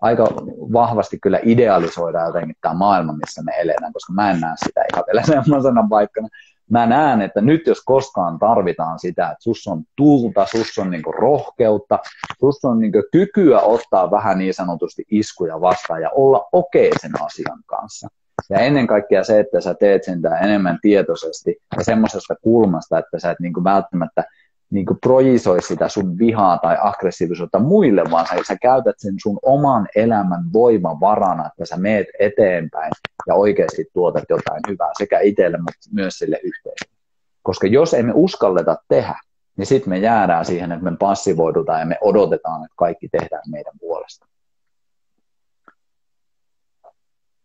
aika vahvasti kyllä idealisoidaan jotenkin tämä maailma, missä me eletään, koska mä en näe sitä ihan vielä semmoisena paikkana, mä näen, että nyt jos koskaan tarvitaan sitä, että sus on tulta, sus on niinku rohkeutta, sus on niinku kykyä ottaa vähän niin sanotusti iskuja vastaan ja olla okei okay sen asian kanssa. Ja ennen kaikkea se, että sä teet sen enemmän tietoisesti ja semmoisesta kulmasta, että sä et niinku välttämättä niin kuin projisoi sitä sun vihaa tai aggressiivisuutta muille, vaan sä, sä käytät sen sun oman elämän voiman varana, että sä meet eteenpäin ja oikeasti tuotat jotain hyvää sekä itselle, mutta myös sille yhteisölle. Koska jos emme uskalleta tehdä, niin sitten me jäädään siihen, että me passivoidutaan ja me odotetaan, että kaikki tehdään meidän puolesta.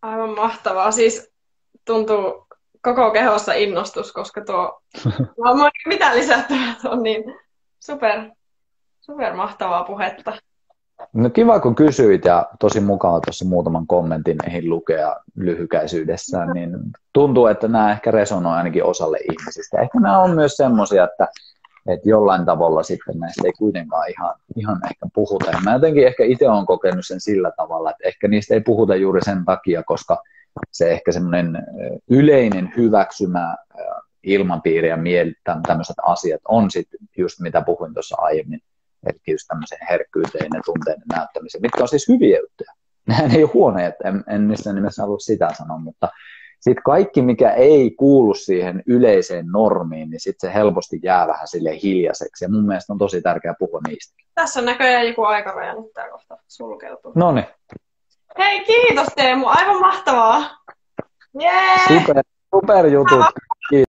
Aivan mahtavaa. Siis tuntuu koko kehossa innostus, koska tuo, no, mitä lisättävää on niin super, super mahtavaa puhetta. No kiva, kun kysyit ja tosi mukava tuossa muutaman kommentin ehin lukea lyhykäisyydessään, niin tuntuu, että nämä ehkä resonoi ainakin osalle ihmisistä. Ehkä nämä on myös semmoisia, että, että jollain tavalla sitten näistä ei kuitenkaan ihan, ihan ehkä puhuta. Ja mä jotenkin ehkä itse olen kokenut sen sillä tavalla, että ehkä niistä ei puhuta juuri sen takia, koska se ehkä semmoinen yleinen hyväksymä ilmapiiri ja tämmöiset asiat on sitten just mitä puhuin tuossa aiemmin, eli just tämmöisen herkkyyteen ja tunteiden näyttämisen, mitkä on siis hyviä juttuja. Nehän ei ole huoneja, en, en missään nimessä halua sitä sanoa, mutta sitten kaikki, mikä ei kuulu siihen yleiseen normiin, niin sitten se helposti jää vähän sille hiljaiseksi. Ja mun mielestä on tosi tärkeää puhua niistä. Tässä on näköjään joku aikaraja nyt tämä kohta sulkeutuu. No niin. Hei, kiitos Teemu. Aivan mahtavaa. Jee! Super, super jutut. Kiitos.